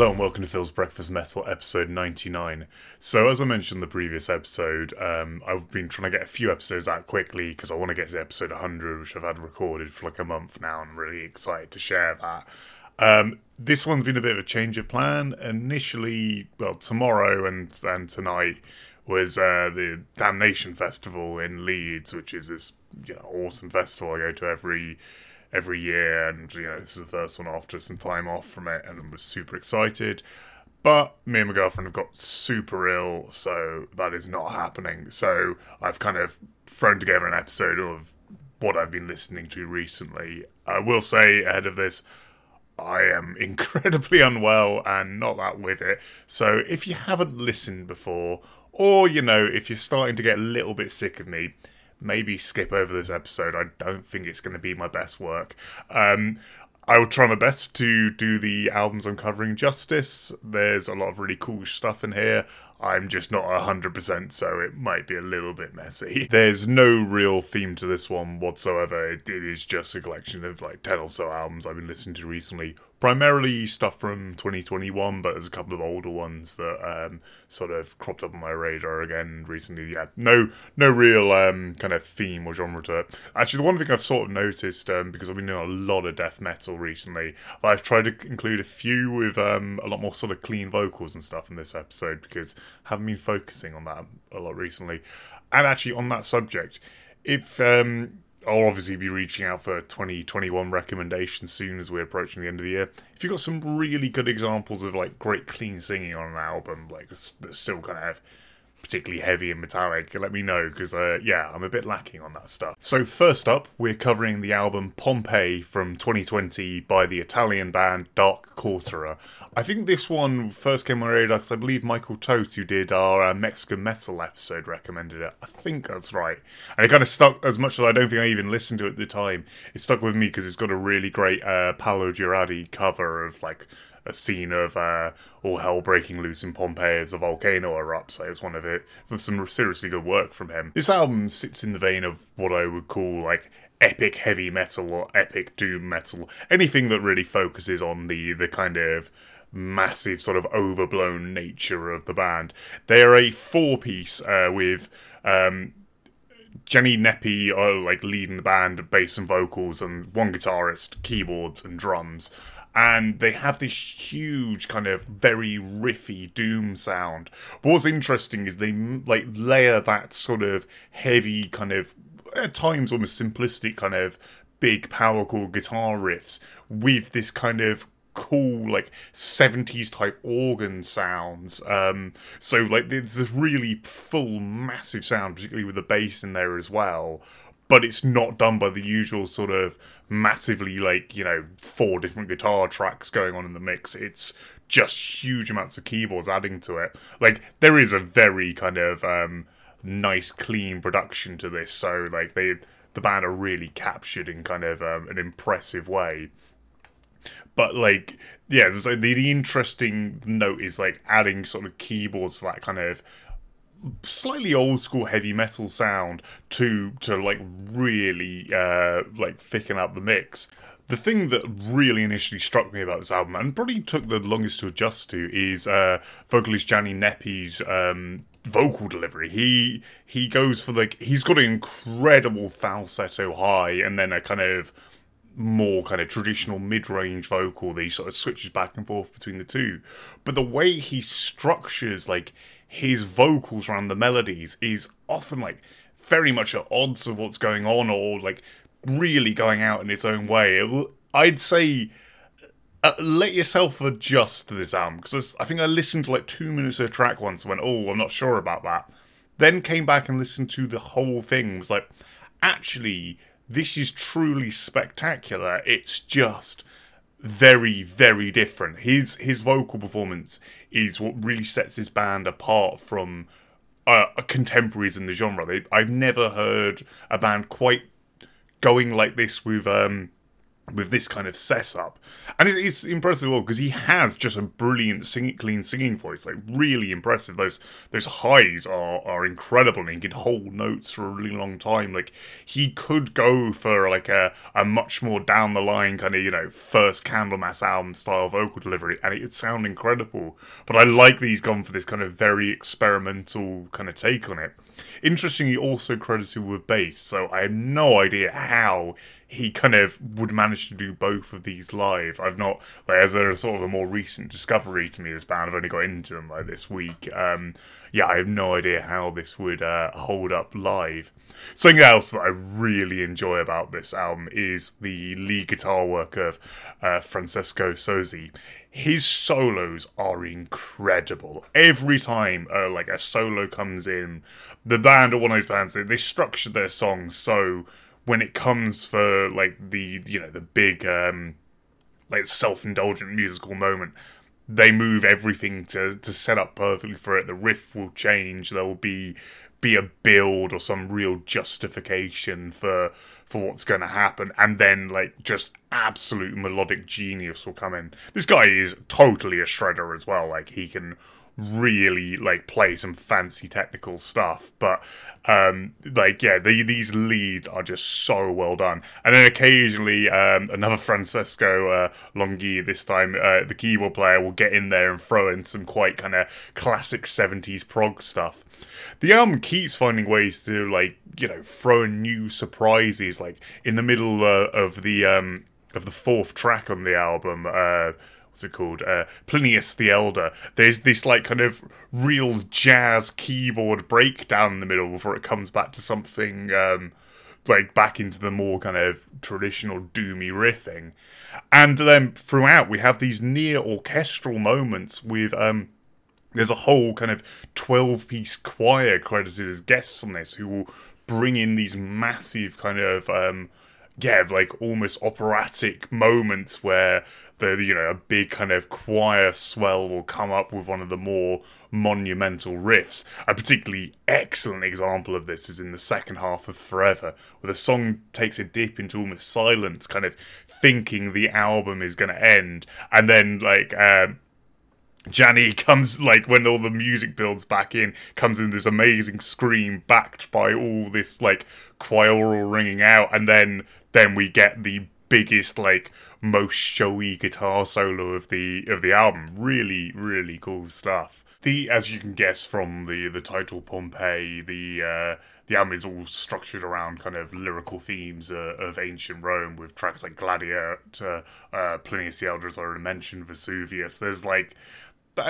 Hello and welcome to Phil's Breakfast Metal, episode 99. So, as I mentioned in the previous episode, um, I've been trying to get a few episodes out quickly because I want to get to episode 100, which I've had recorded for like a month now. And I'm really excited to share that. Um, this one's been a bit of a change of plan. Initially, well, tomorrow and, and tonight was uh, the Damnation Festival in Leeds, which is this you know, awesome festival I go to every every year, and you know this is the first one after some time off from it, and I was super excited. But me and my girlfriend have got super ill, so that is not happening. So I've kind of thrown together an episode of what I've been listening to recently. I will say ahead of this, I am incredibly unwell and not that with it. So if you haven't listened before, or you know, if you're starting to get a little bit sick of me, maybe skip over this episode. I don't think it's going to be my best work. Um, I will try my best to do the albums I'm covering justice. There's a lot of really cool stuff in here. I'm just not 100%, so it might be a little bit messy. There's no real theme to this one whatsoever. It is just a collection of like 10 or so albums I've been listening to recently. Primarily stuff from 2021, but there's a couple of older ones that um, sort of cropped up on my radar again recently. Yeah, no, no real um, kind of theme or genre to it. Actually, the one thing I've sort of noticed um, because I've been doing a lot of death metal recently, I've tried to include a few with um, a lot more sort of clean vocals and stuff in this episode because I haven't been focusing on that a lot recently. And actually, on that subject, if um, I'll obviously be reaching out for 2021 recommendations soon as we're approaching the end of the year. If you've got some really good examples of like great clean singing on an album, like that still kind of have particularly heavy and metallic, let me know because, uh, yeah, I'm a bit lacking on that stuff. So, first up, we're covering the album Pompeii from 2020 by the Italian band Dark Quarterer. I think this one first came on radar because I believe Michael Toth, who did our uh, Mexican metal episode, recommended it. I think that's right. And it kind of stuck as much as I don't think I even listened to it at the time. It stuck with me because it's got a really great uh, Paolo Girardi cover of like a scene of uh, all hell breaking loose in Pompeii as a volcano erupts. So it's one of it. Some seriously good work from him. This album sits in the vein of what I would call like epic heavy metal or epic doom metal. Anything that really focuses on the the kind of massive sort of overblown nature of the band. They are a four piece uh, with. Um, Gianni Nepi are like leading the band, bass and vocals, and one guitarist, keyboards and drums and they have this huge kind of very riffy doom sound. what's interesting is they like layer that sort of heavy kind of at times almost simplistic kind of big power chord guitar riffs with this kind of cool like 70s type organ sounds um so like there's this really full massive sound particularly with the bass in there as well but it's not done by the usual sort of massively like you know four different guitar tracks going on in the mix. It's just huge amounts of keyboards adding to it. Like there is a very kind of um nice clean production to this. So like they the band are really captured in kind of um, an impressive way. But like yeah the, the interesting note is like adding sort of keyboards to that kind of slightly old school heavy metal sound to to like really uh like thicken up the mix. The thing that really initially struck me about this album and probably took the longest to adjust to is uh vocalist Gianni Nepi's um vocal delivery. He he goes for like he's got an incredible falsetto high and then a kind of more kind of traditional mid-range vocal that he sort of switches back and forth between the two. But the way he structures like his vocals around the melodies is often like very much at odds of what's going on or like really going out in its own way. I'd say uh, let yourself adjust to this album because I think I listened to like two minutes of a track once and went, oh, I'm not sure about that. Then came back and listened to the whole thing. Was like, actually, this is truly spectacular. It's just very very different. His his vocal performance is what really sets his band apart from uh, contemporaries in the genre. They, i've never heard a band quite going like this with um with this kind of setup. And it's, it's impressive because he has just a brilliant singing, clean singing voice, like really impressive. Those those highs are are incredible, and he can hold notes for a really long time. Like he could go for like a a much more down the line kind of you know first Candlemass album style vocal delivery, and it would sound incredible. But I like that he's gone for this kind of very experimental kind of take on it. Interestingly, also credited with bass, so I have no idea how he kind of would manage to do both of these live. I've not, like, as a sort of a more recent discovery to me, this band, I've only got into them like this week. Um, yeah, I have no idea how this would uh, hold up live. Something else that I really enjoy about this album is the lead guitar work of uh, Francesco Sozzi. His solos are incredible. Every time, uh, like a solo comes in, the band or one of those bands. They, they structure their songs so when it comes for like the you know the big um like self-indulgent musical moment they move everything to to set up perfectly for it. The riff will change. There will be be a build or some real justification for for what's going to happen. And then like just absolute melodic genius will come in. This guy is totally a shredder as well. Like he can really like play some fancy technical stuff but um like yeah the, these leads are just so well done. And then occasionally um another francesco uh, longhi this time uh, the keyboard player will get in there and throw in some quite kind of classic 70s prog stuff. The album keeps finding ways to like you know throw in new surprises like in the middle uh, of the um of the fourth track on the album uh what's it called? Uh, Plinius the Elder. There's this like kind of real jazz keyboard breakdown in the middle before it comes back to something um, like back into the more kind of traditional doomy riffing. And then throughout we have these near orchestral moments with um, there's a whole kind of 12 piece choir credited as guests on this who will bring in these massive kind of um, yeah like almost operatic moments where the you know a big kind of choir swell will come up with one of the more monumental riffs. A particularly excellent example of this is in the second half of Forever, where the song takes a dip into almost silence, kind of thinking the album is going to end, and then like. Um, Gianni comes like when all the music builds back in, comes in this amazing scream backed by all this like choral ringing out, and then then we get the biggest like most showy guitar solo of the of the album. Really, really cool stuff. The as you can guess from the the title Pompeii, the uh, the album is all structured around kind of lyrical themes uh, of ancient Rome with tracks like Gladiator, uh, Plinius the Elder, as I already mentioned, Vesuvius. There's like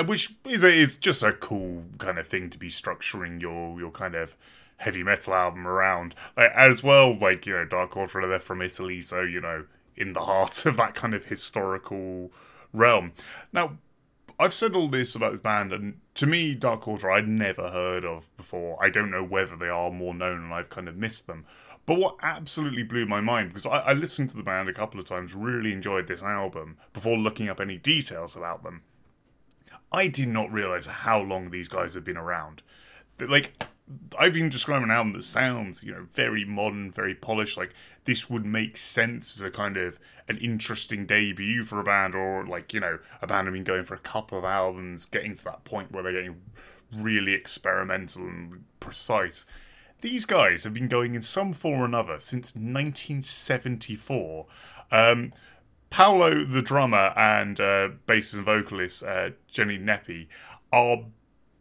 which is is just a cool kind of thing to be structuring your your kind of heavy metal album around. Like, as well, like you know, Dark Quarterer they're from Italy, so you know in the heart of that kind of historical realm. Now, I've said all this about this band, and to me, Dark Quarterer I'd never heard of before. I don't know whether they are more known and I've kind of missed them. But what absolutely blew my mind, because I, I listened to the band a couple of times, really enjoyed this album before looking up any details about them. I did not realize how long these guys have been around. Like, I've been describing an album that sounds, you know, very modern, very polished. Like this would make sense as a kind of an interesting debut for a band, or like you know, a band have been going for a couple of albums, getting to that point where they're getting really experimental and precise. These guys have been going in some form or another since 1974. Um, Paolo, the drummer, and uh, bassist and vocalist uh, Gianni Nepi are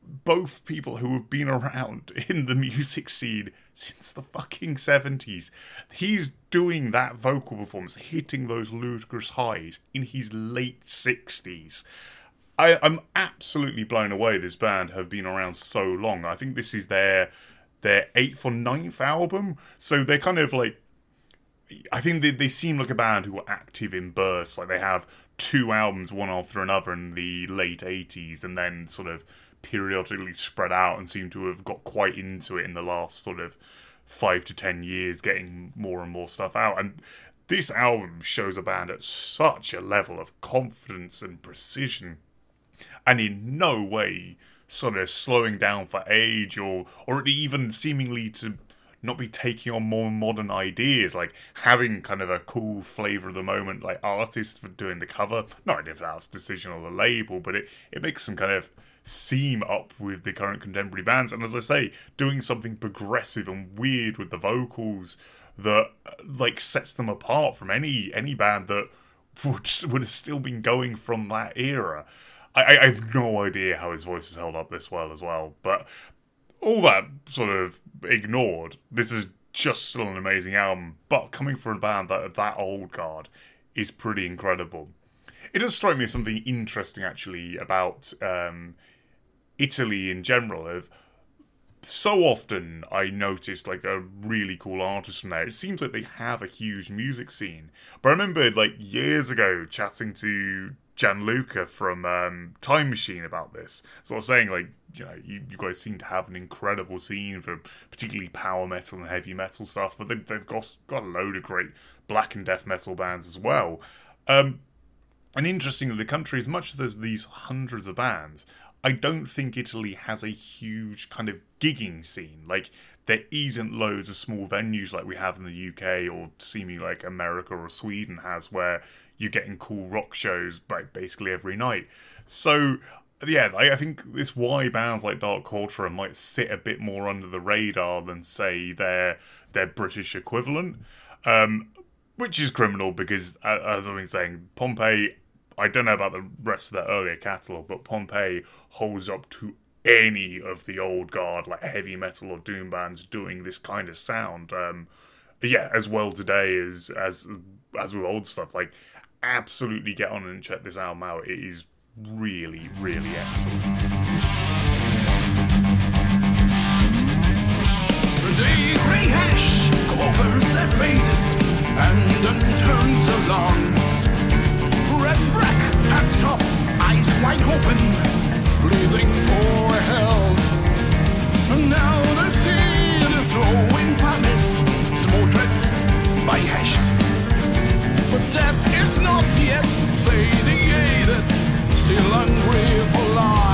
both people who have been around in the music scene since the fucking 70s. He's doing that vocal performance, hitting those ludicrous highs in his late 60s. I, am absolutely blown away this band have been around so long. I think this is their their eighth or ninth album. So they're kind of like I think they, they seem like a band who are active in bursts. Like they have two albums one after another in the late 80s and then sort of periodically spread out and seem to have got quite into it in the last sort of five to ten years, getting more and more stuff out. And this album shows a band at such a level of confidence and precision, and in no way sort of slowing down for age or or even seemingly to not be taking on more modern ideas, like having kind of a cool flavor of the moment, like artist for doing the cover. Not if that's decision of the label, but it, it makes some kind of seam up with the current contemporary bands. And as I say, doing something progressive and weird with the vocals that like sets them apart from any any band that would would have still been going from that era. I, I have no idea how his voice has held up this well as well, but all that sort of ignored, this is just still an amazing album. But coming from a band that that old guard is pretty incredible. It does strike me as something interesting actually about um, Italy in general. have so often I noticed like a really cool artist from there. It seems like they have a huge music scene. But I remember like years ago chatting to Gianluca from um, Time Machine about this. So I was saying like you know you, you guys seem to have an incredible scene for particularly power metal and heavy metal stuff, but they, they've got got a load of great black and death metal bands as well. Um, and interestingly, the country, as much as there's these hundreds of bands, I don't think Italy has a huge kind of gigging scene. Like there isn't loads of small venues like we have in the UK or seemingly like America or Sweden has, where you're getting cool rock shows like basically every night. So yeah, I, I think this why bands like Dark Quarterer might sit a bit more under the radar than say their their British equivalent. Um, which is criminal because, as I've been saying, Pompeii I don't know about the rest of the earlier catalogue, but Pompeii holds up to any of the old guard, like heavy metal or doom bands doing this kind of sound. Um, yeah, as well today as as as with old stuff. Like, absolutely get on and check this album out. It is really, really excellent. The grey hash covers their faces and then turns breath wreck and stop, eyes wide open, breathing for help. And now the scene is throwing promise, smothered by ashes. But death is not yet satiated, still hungry for life.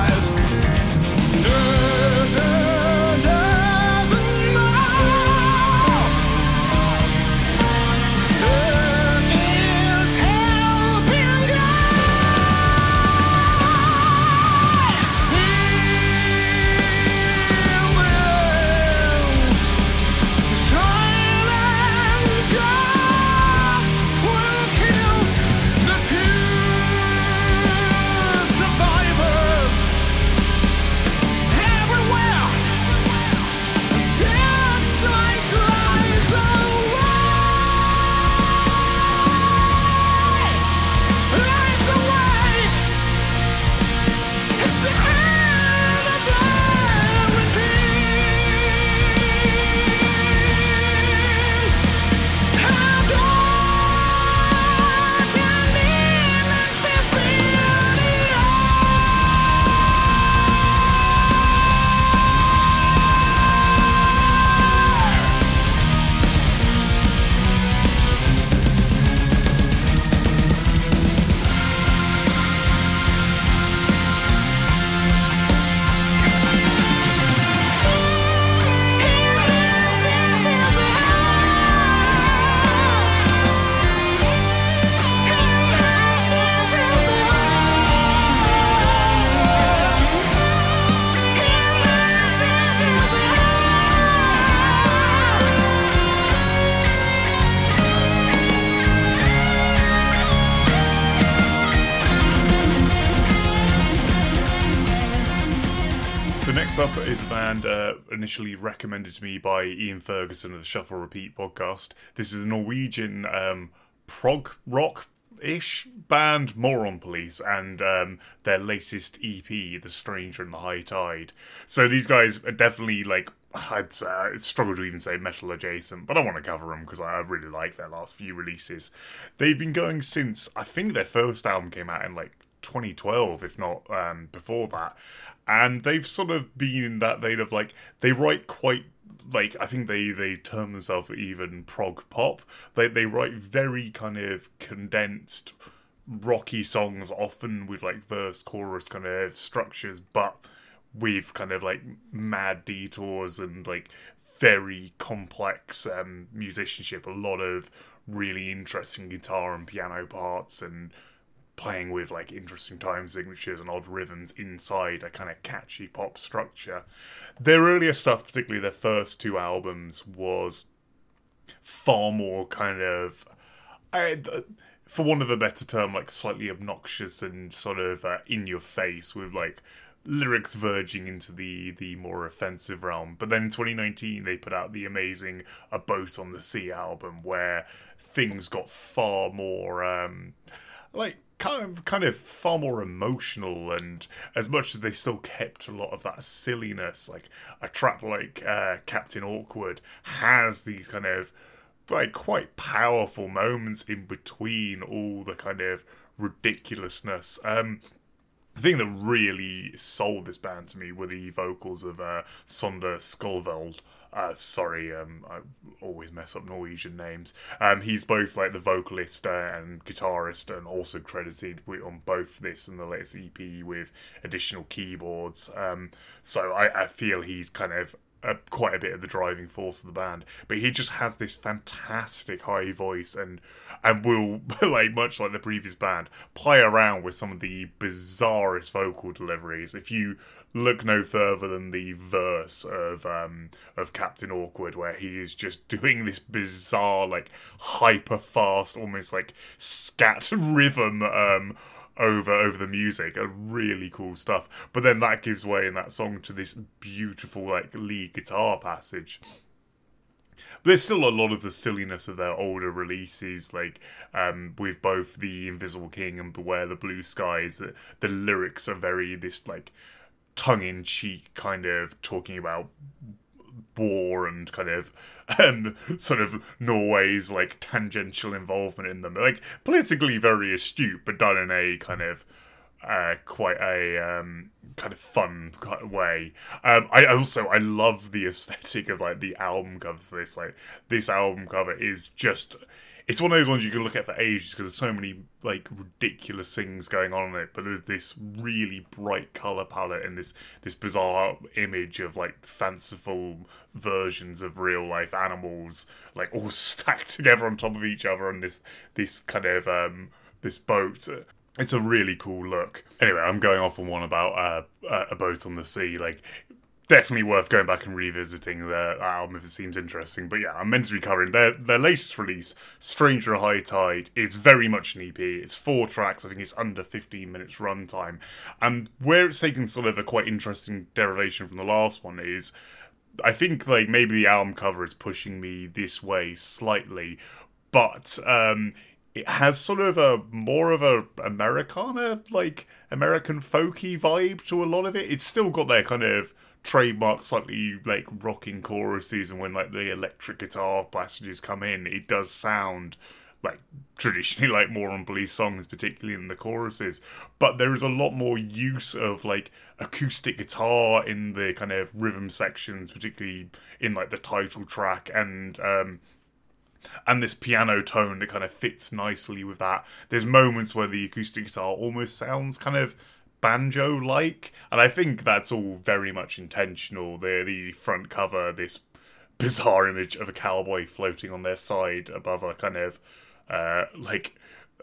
Up is a band uh, initially recommended to me by Ian Ferguson of the Shuffle Repeat podcast. This is a Norwegian um, prog rock ish band, Moron Police, and um, their latest EP, The Stranger in the High Tide. So these guys are definitely like I'd uh, struggle to even say metal adjacent, but I want to cover them because I really like their last few releases. They've been going since I think their first album came out in like 2012, if not um, before that and they've sort of been that vein of like they write quite like I think they they term themselves even prog pop. They they write very kind of condensed rocky songs, often with like verse chorus kind of structures, but with kind of like mad detours and like very complex um, musicianship. A lot of really interesting guitar and piano parts and playing with like interesting time signatures and odd rhythms inside a kind of catchy pop structure. Their earlier stuff, particularly their first two albums, was far more kind of. I, for want of a better term, like slightly obnoxious and sort of uh, in your face with like lyrics verging into the the more offensive realm. But then in 2019, they put out the amazing "A Boat on the Sea" album, where things got far more um, like kind of kind of far more emotional and as much as they still kept a lot of that silliness like a trap like uh, captain awkward has these kind of like quite powerful moments in between all the kind of ridiculousness. Um the thing that really sold this band to me were the vocals of uh, Sondre Skoveld, uh, sorry, um, I always mess up Norwegian names. Um, he's both like the vocalist uh, and guitarist, and also credited on both this and the latest EP with additional keyboards. Um, so I, I feel he's kind of a, quite a bit of the driving force of the band. But he just has this fantastic high voice and and will like much like the previous band play around with some of the bizarrest vocal deliveries. If you look no further than the verse of um, of Captain Awkward, where he is just doing this bizarre, like hyper fast, almost like scat rhythm um, over over the music. A really cool stuff. But then that gives way in that song to this beautiful like lead guitar passage there's still a lot of the silliness of their older releases, like um, with both the Invisible King and Beware the Blue Skies. The, the lyrics are very this like tongue in cheek kind of talking about war and kind of um, sort of Norway's like tangential involvement in them. Like politically very astute, but done in a kind of uh, quite a um, kind of fun way. Um, I also I love the aesthetic of like the album covers. This like this album cover is just it's one of those ones you can look at for ages because there's so many like ridiculous things going on in it. But there's this really bright color palette and this this bizarre image of like fanciful versions of real life animals, like all stacked together on top of each other on this this kind of um this boat. It's a really cool look. Anyway, I'm going off on one about uh, a boat on the sea. Like definitely worth going back and revisiting the album if it seems interesting. But yeah, I'm meant to be covering their their latest release, Stranger High Tide. It's very much an EP. It's four tracks. I think it's under 15 minutes runtime. And where it's taken sort of a quite interesting derivation from the last one is. I think like maybe the album cover is pushing me this way slightly, but um, it has sort of a more of a Americana, like American folky vibe to a lot of it. It's still got their kind of trademark slightly like rocking choruses and when like the electric guitar passages come in it does sound like traditionally like Moron Police songs particularly in the choruses. But there is a lot more use of like acoustic guitar in the kind of rhythm sections particularly in like the title track and um and this piano tone that kind of fits nicely with that. There's moments where the acoustic guitar almost sounds kind of banjo like, and I think that's all very much intentional. The the front cover, this bizarre image of a cowboy floating on their side above a kind of uh, like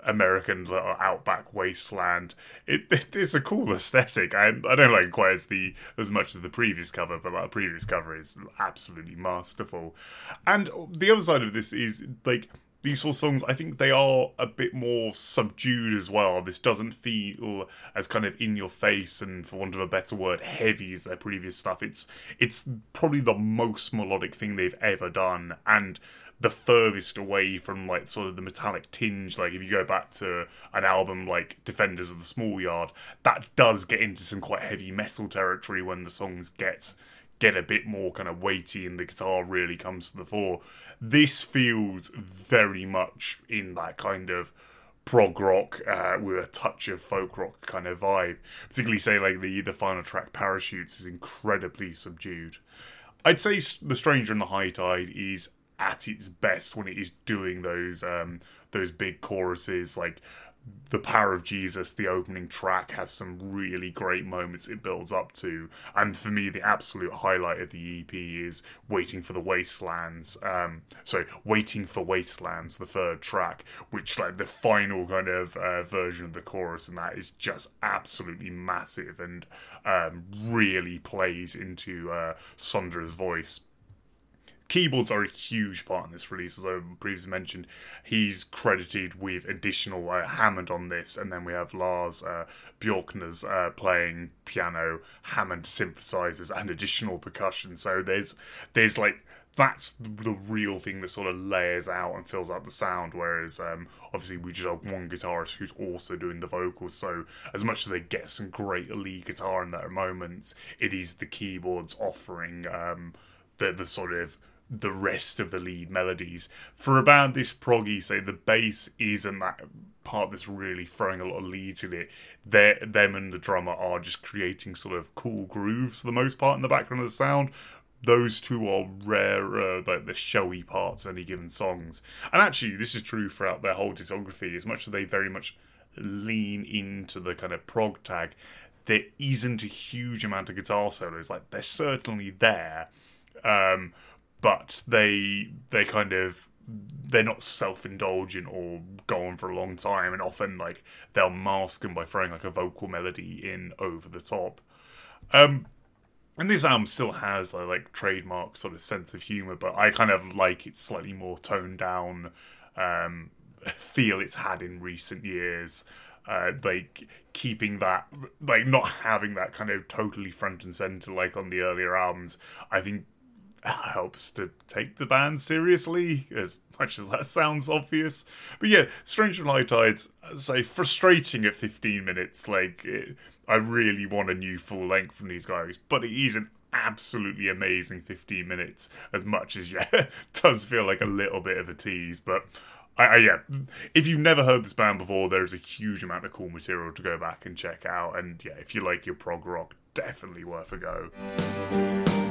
American little outback wasteland. It, it is a cool aesthetic. I I don't like it quite as the as much as the previous cover, but that previous cover is absolutely masterful. And the other side of this is like these four songs, I think they are a bit more subdued as well. This doesn't feel as kind of in your face and, for want of a better word, heavy as their previous stuff. It's it's probably the most melodic thing they've ever done, and the furthest away from like sort of the metallic tinge. Like if you go back to an album like Defenders of the Small Yard, that does get into some quite heavy metal territory when the songs get get a bit more kind of weighty and the guitar really comes to the fore. This feels very much in that kind of prog rock uh, with a touch of folk rock kind of vibe. Particularly, say like the the final track, "Parachutes," is incredibly subdued. I'd say "The Stranger in the High Tide" is at its best when it is doing those um, those big choruses like the Power of Jesus, the opening track, has some really great moments it builds up to. And for me, the absolute highlight of the EP is Waiting for the Wastelands. Um, sorry, Waiting for Wastelands, the third track, which, like, the final kind of uh, version of the chorus and that is just absolutely massive and um, really plays into uh, Sondre's voice keyboards are a huge part in this release, as I previously mentioned. He's credited with additional uh, Hammond on this, and then we have Lars uh, Bjorknes uh, playing piano, Hammond synthesizers, and additional percussion. So there's there's like that's the real thing that sort of layers out and fills out the sound. Whereas um, obviously we just have one guitarist who's also doing the vocals. So as much as they get some great lead guitar in their moments, it is the keyboards offering um, the the sort of the rest of the lead melodies. For a band this proggy, say the bass isn't that part that's really throwing a lot of leads in it. They're, them and the drummer are just creating sort of cool grooves for the most part in the background of the sound. Those two are rare, uh, like the showy parts of any given songs. And actually, this is true throughout their whole discography. As much as they very much lean into the kind of prog tag, there isn't a huge amount of guitar solos. Like they're certainly there. Um, but they they kind of they're not self-indulgent or go on for a long time and often like they'll mask them by throwing like a vocal melody in over the top. Um and this album still has a like trademark sort of sense of humor but i kind of like its slightly more toned down um feel it's had in recent years. Uh, like keeping that like not having that kind of totally front and center like on the earlier albums i think helps to take the band seriously, as much as that sounds obvious. But yeah, Stranger High Tides, say, frustrating at 15 minutes. Like, it, I really want a new full length from these guys, but it is an absolutely amazing 15 minutes, as much as, yeah, does feel like a little bit of a tease. But I, I, yeah, if you've never heard this band before, there's a huge amount of cool material to go back and check out. And yeah, if you like your prog rock, definitely worth a go.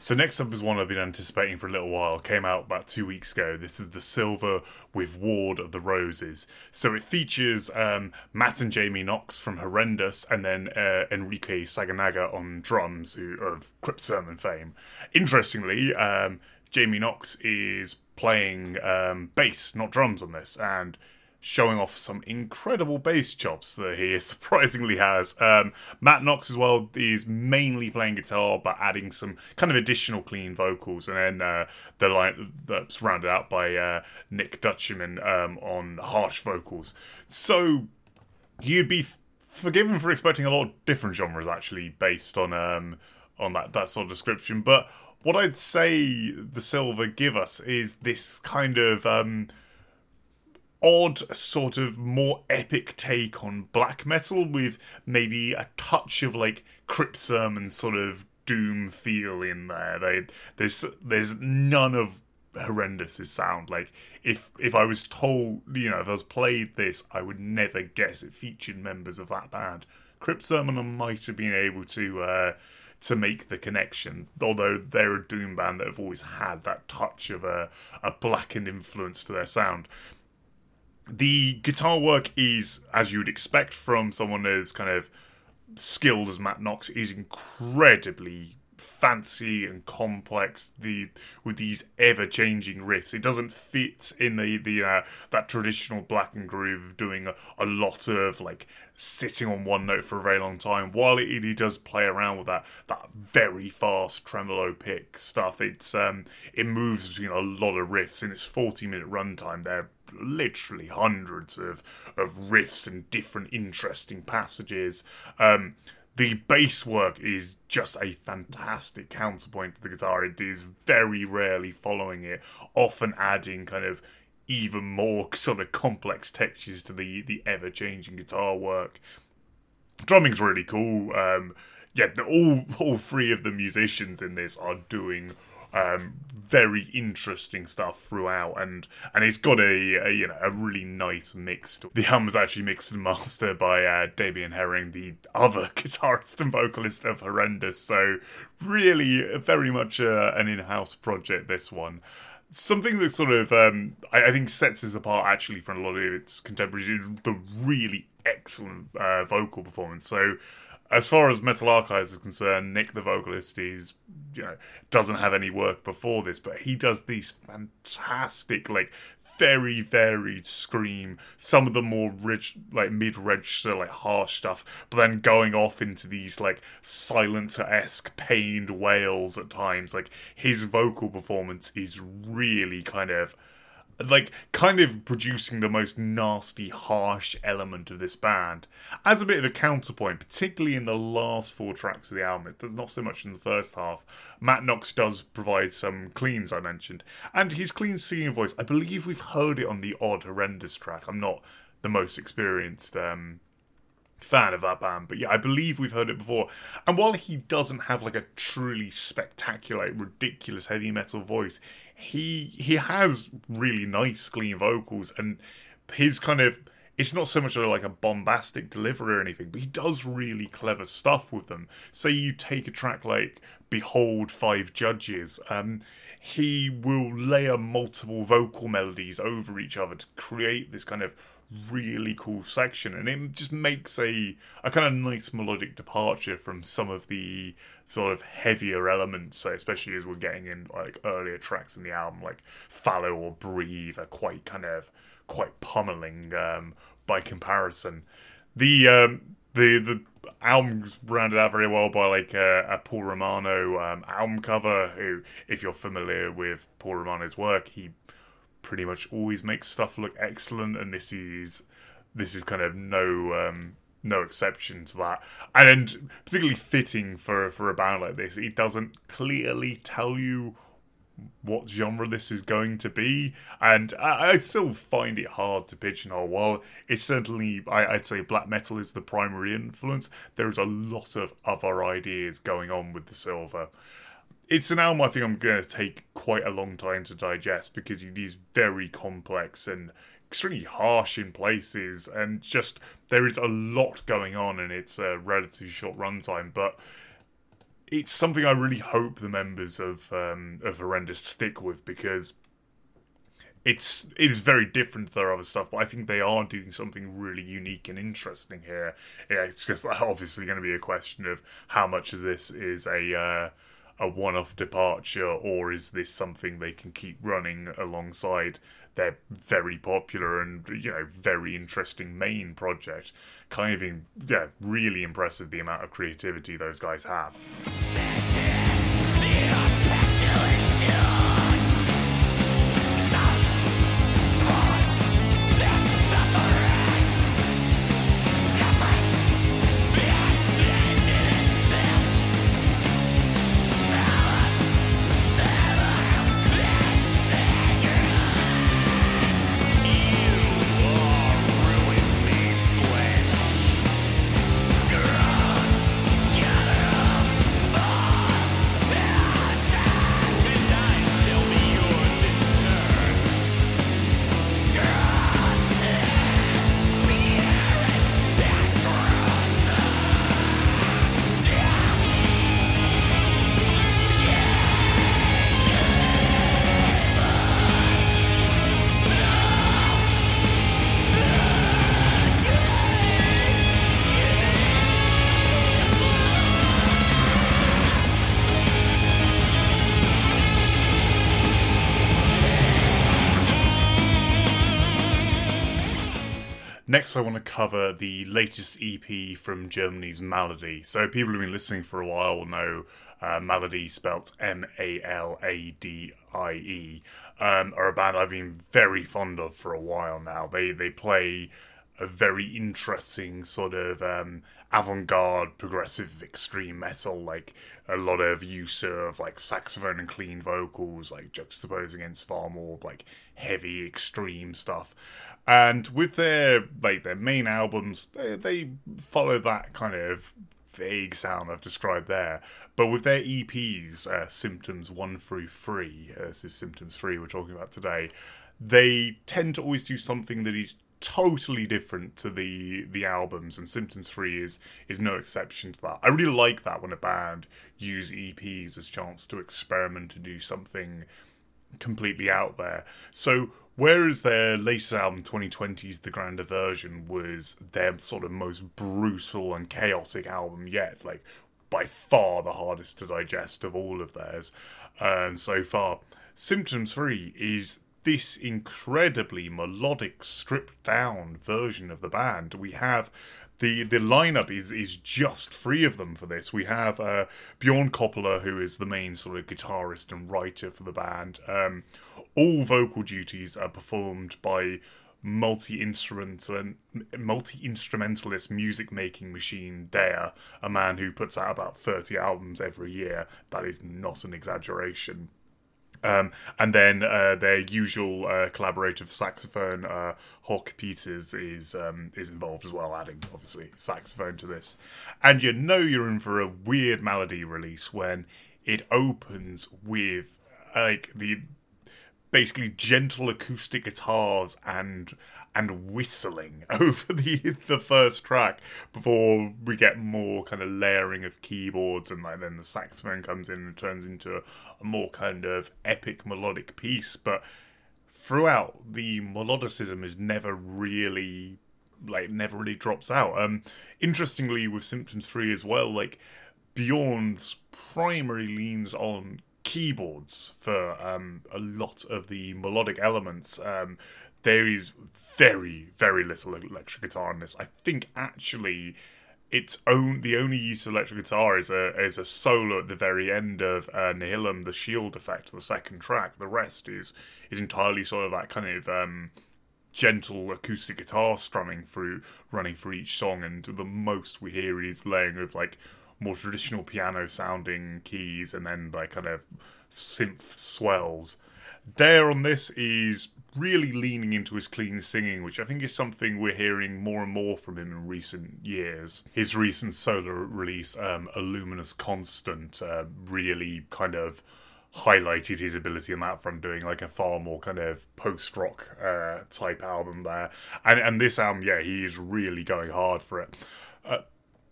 So next up is one I've been anticipating for a little while. Came out about two weeks ago. This is the Silver with Ward of the Roses. So it features um, Matt and Jamie Knox from Horrendous, and then uh, Enrique Sagarnaga on drums, who of Crypt Sermon fame. Interestingly, um, Jamie Knox is playing um, bass, not drums, on this, and showing off some incredible bass chops that he surprisingly has. Um, Matt Knox as well is mainly playing guitar, but adding some kind of additional clean vocals, and then uh, the line that's rounded out by uh, Nick Dutchman um, on harsh vocals. So you'd be f- forgiven for expecting a lot of different genres actually based on um, on that that sort of description, but. What I'd say the Silver give us is this kind of um, odd, sort of more epic take on black metal with maybe a touch of like Crypt Sermon sort of doom feel in there. They, there's there's none of horrendous's sound. Like if if I was told, you know, if I was played this, I would never guess it featured members of that band. Crypt Sermon might have been able to uh, to make the connection, although they're a doom band that have always had that touch of a, a blackened influence to their sound the guitar work is as you would expect from someone as kind of skilled as Matt Knox is incredibly fancy and complex the with these ever changing riffs. It doesn't fit in the the uh, that traditional black and groove doing a, a, lot of like sitting on one note for a very long time. While it, it does play around with that that very fast tremolo pick stuff it's um it moves between a lot of riffs in its 40 minute runtime. There literally hundreds of of riffs and different interesting passages um the bass work is just a fantastic counterpoint to the guitar. It is very rarely following it, often adding kind of even more sort of complex textures to the the ever changing guitar work. Drumming's really cool. Um, yeah, all all three of the musicians in this are doing um, very interesting stuff throughout, and and it's got a, a, you know a really nice mix. The album was actually mixed and mastered by uh, Damian Herring, the other guitarist and vocalist of Horrendous. So really, very much uh, an in-house project. This one something that sort of um, I, I, think sets us apart actually from a lot of its contemporaries is the really excellent uh, vocal performance. So as far as Metal Archives is concerned, Nick the vocalist is you know doesn't have any work before this, but he does these fantastic like very varied scream. Some of the more rich like mid register like harsh stuff, but then going off into these like silencer esque pained wails at times. Like his vocal performance is really kind of like kind of producing the most nasty, harsh element of this band. As a bit of a counterpoint, particularly in the last four tracks of the album, there's not so much in the first half. Matt Knox does provide some cleans, I mentioned, and his clean singing voice. I believe we've heard it on the odd horrendous track. I'm not the most experienced um, fan of that band, but yeah, I believe we've heard it before. And while he doesn't have like a truly spectacular, ridiculous heavy metal voice, he he has really nice clean vocals and his kind of it's not so much like a bombastic delivery or anything, but he does really clever stuff with them. Say you take a track like Behold Five Judges, um, he will layer multiple vocal melodies over each other to create this kind of really cool section and it just makes a a kind of nice melodic departure from some of the sort of heavier elements especially as we're getting in like earlier tracks in the album like fallow or breathe are quite kind of quite pummeling um, by comparison. The um, the the album's rounded out very well by like uh, a Paul Romano um, album cover who if you're familiar with Paul Romano's work he pretty much always makes stuff look excellent, and this is this is kind of no um, no exception to that. And particularly fitting for for a band like this, it doesn't clearly tell you what genre this is going to be, and I, I still find it hard to pigeonhole. While it's certainly, I, I'd say black metal is the primary influence, there is a lot of other ideas going on with the Silver it's an album I think I'm going to take quite a long time to digest because it is very complex and extremely harsh in places, and just there is a lot going on in its a relatively short runtime. But it's something I really hope the members of um, of Horrendous stick with because it's it is very different to their other stuff, but I think they are doing something really unique and interesting here. Yeah, it's just obviously going to be a question of how much of this is a uh, a one-off departure, or is this something they can keep running alongside their very popular and you know very interesting main project? Kind of, in, yeah, really impressive the amount of creativity those guys have. Next, I want to cover the latest EP from Germany's Maladie. So, people who've been listening for a while will know uh, Maladie, spelt M A L A D I E, um, are a band I've been very fond of for a while now. They they play a very interesting sort of um, avant-garde progressive extreme metal like a lot of use of like saxophone and clean vocals like juxtaposed against far more like heavy extreme stuff and with their like their main albums they, they follow that kind of vague sound I've described there. But with their EPs, uh, Symptoms 1 through 3, uh, this is Symptoms 3 we're talking about today, they tend to always do something that is totally different to the the albums and symptoms 3 is is no exception to that i really like that when a band use eps as chance to experiment to do something completely out there so Whereas their latest album, 2020's The Grander Version, was their sort of most brutal and chaotic album yet, like by far the hardest to digest of all of theirs um, so far. Symptoms 3 is this incredibly melodic, stripped down version of the band. We have the the lineup is is just three of them for this. We have uh, Bjorn Köppler, who is the main sort of guitarist and writer for the band. Um, all vocal duties are performed by multi instrumental multi instrumentalist music making machine Déhà, a man who puts out about thirty albums every year. That is not an exaggeration. Um, and then uh, their usual uh, collaborative saxophone, uh, Hawk Peters, is um, is involved as well, adding obviously saxophone to this. And you know you're in for a weird Maladie release when it opens with like the basically gentle acoustic guitars and and whistling over the the first track before we get more kind of layering of keyboards and like then the saxophone comes in and turns into a, more kind of epic melodic piece but throughout the melodicism is never really like never really drops out um interestingly with symptoms 3 as well like bjorn's primary leans on keyboards for um, a lot of the melodic elements. Um, there is very, very little electric guitar in this. I think actually its own the only use of electric guitar is a is a solo at the very end of uh, Nihilum, the Shield effect, the second track. The rest is is entirely sort of that kind of um, gentle acoustic guitar strumming through, running through each song, and the most we hear is laying of like more traditional piano sounding keys and then like kind of synth swells. Déhà on this is really leaning into his clean singing, which I think is something we're hearing more and more from him in recent years. His recent solo release, um, A Luminous Constant, uh, really kind of highlighted his ability on that front, doing like a far more kind of post rock uh, type album there. And and this album, yeah, he is really going hard for it. Uh,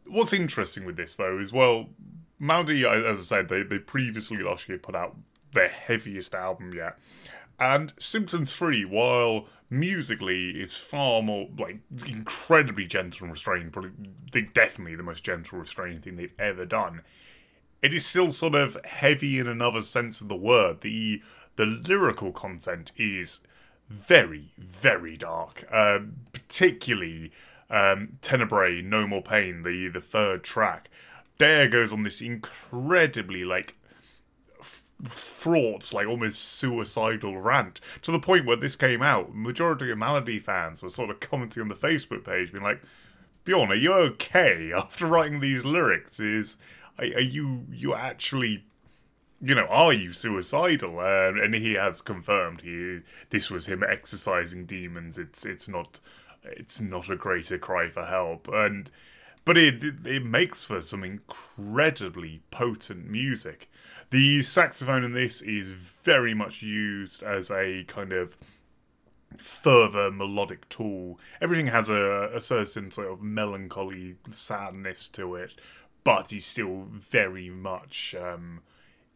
what's interesting with this though is well, Maladie, as I said, they they previously last year put out their heaviest album yet, and Symptoms Three, while musically is far more like incredibly gentle and restrained, probably definitely the most gentle restrained thing they've ever done. It is still sort of heavy in another sense of the word. The the lyrical content is very very dark, uh, particularly um, Tenebrae, No More Pain, the the third track, Déhà goes on this incredibly like fraught, like almost suicidal rant to the point where this came out. Majority of Maladie fans were sort of commenting on the Facebook page, being like, "Bjorn, are you okay after writing these lyrics? Is are, are you you actually?" You know, are you suicidal? Uh, and he has confirmed he this was him exercising demons. It's it's not it's not a greater cry for help. And but it it makes for some incredibly potent music. The saxophone in this is very much used as a kind of further melodic tool. Everything has a, a certain sort of melancholy sadness to it, but he's still very much um,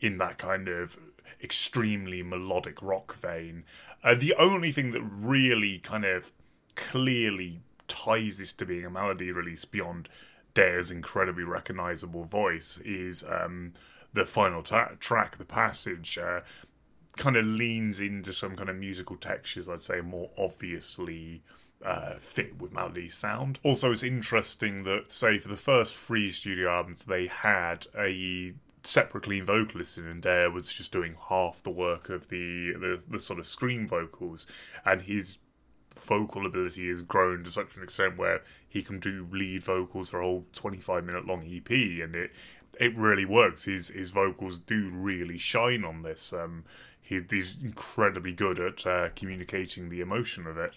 in that kind of extremely melodic rock vein. Uh, the only thing that really kind of clearly ties this to being a Maladie release beyond Déhà's incredibly recognizable voice is um, the final ta- track, the passage. Uh, kind of leans into some kind of musical textures, I'd say, more obviously uh, fit with Maladie's sound. Also, it's interesting that, say, for the first three studio albums, they had a separate clean vocalist in, and Déhà was just doing half the work of the, the the sort of scream vocals, and his vocal ability has grown to such an extent where he can do lead vocals for a whole 25 minute long EP and it it really works. His his vocals do really shine on this. Um he, he's incredibly good at uh, communicating the emotion of it.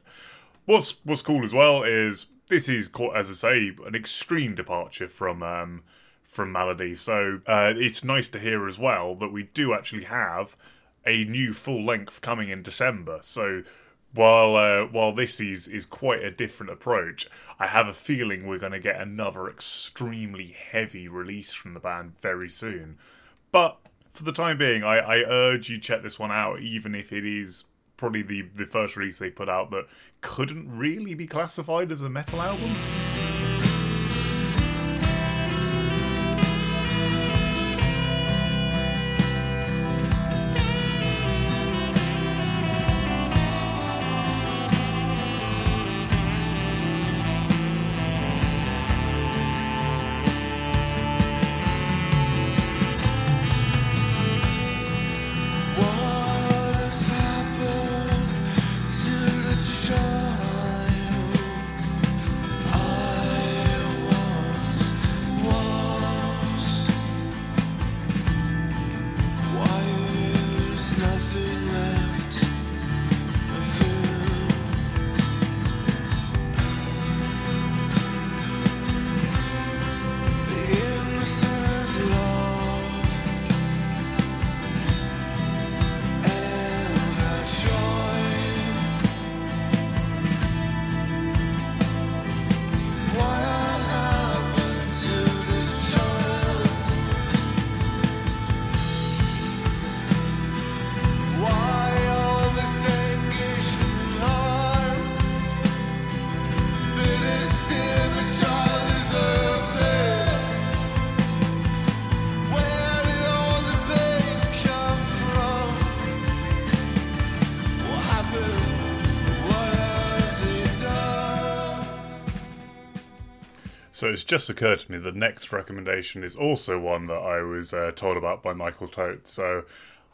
What's what's cool as well is this is as I say an extreme departure from um from Maladie so uh, it's nice to hear as well that we do actually have a new full length coming in December. So while uh, while this is is quite a different approach, I have a feeling we're going to get another extremely heavy release from the band very soon. But for the time being, I, I urge you check this one out, even if it is probably the the first release they put out that couldn't really be classified as a metal album. So it's just occurred to me the next recommendation is also one that I was uh, told about by Michael Tote. So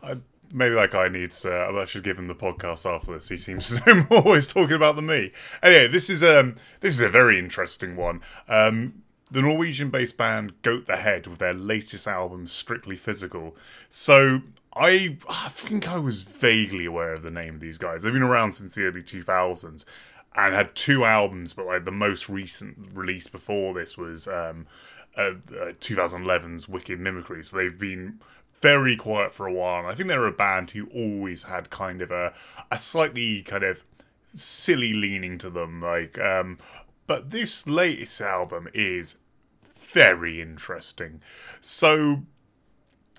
I, maybe that guy needs. Uh, I should give him the podcast after this. He seems to know more. He's talking about than me. Anyway, this is um this is a very interesting one. Um, the Norwegian-based band Goat the Head with their latest album Strictly Physical. So I, I think I was vaguely aware of the name of these guys. They've been around since the early 2000s, and had two albums, but like the most recent release before this was um, uh, uh, 2011's Wicked Mimicry. So they've been very quiet for a while. And I think they're a band who always had kind of a a slightly kind of silly leaning to them. Like, um, but this latest album is very interesting. So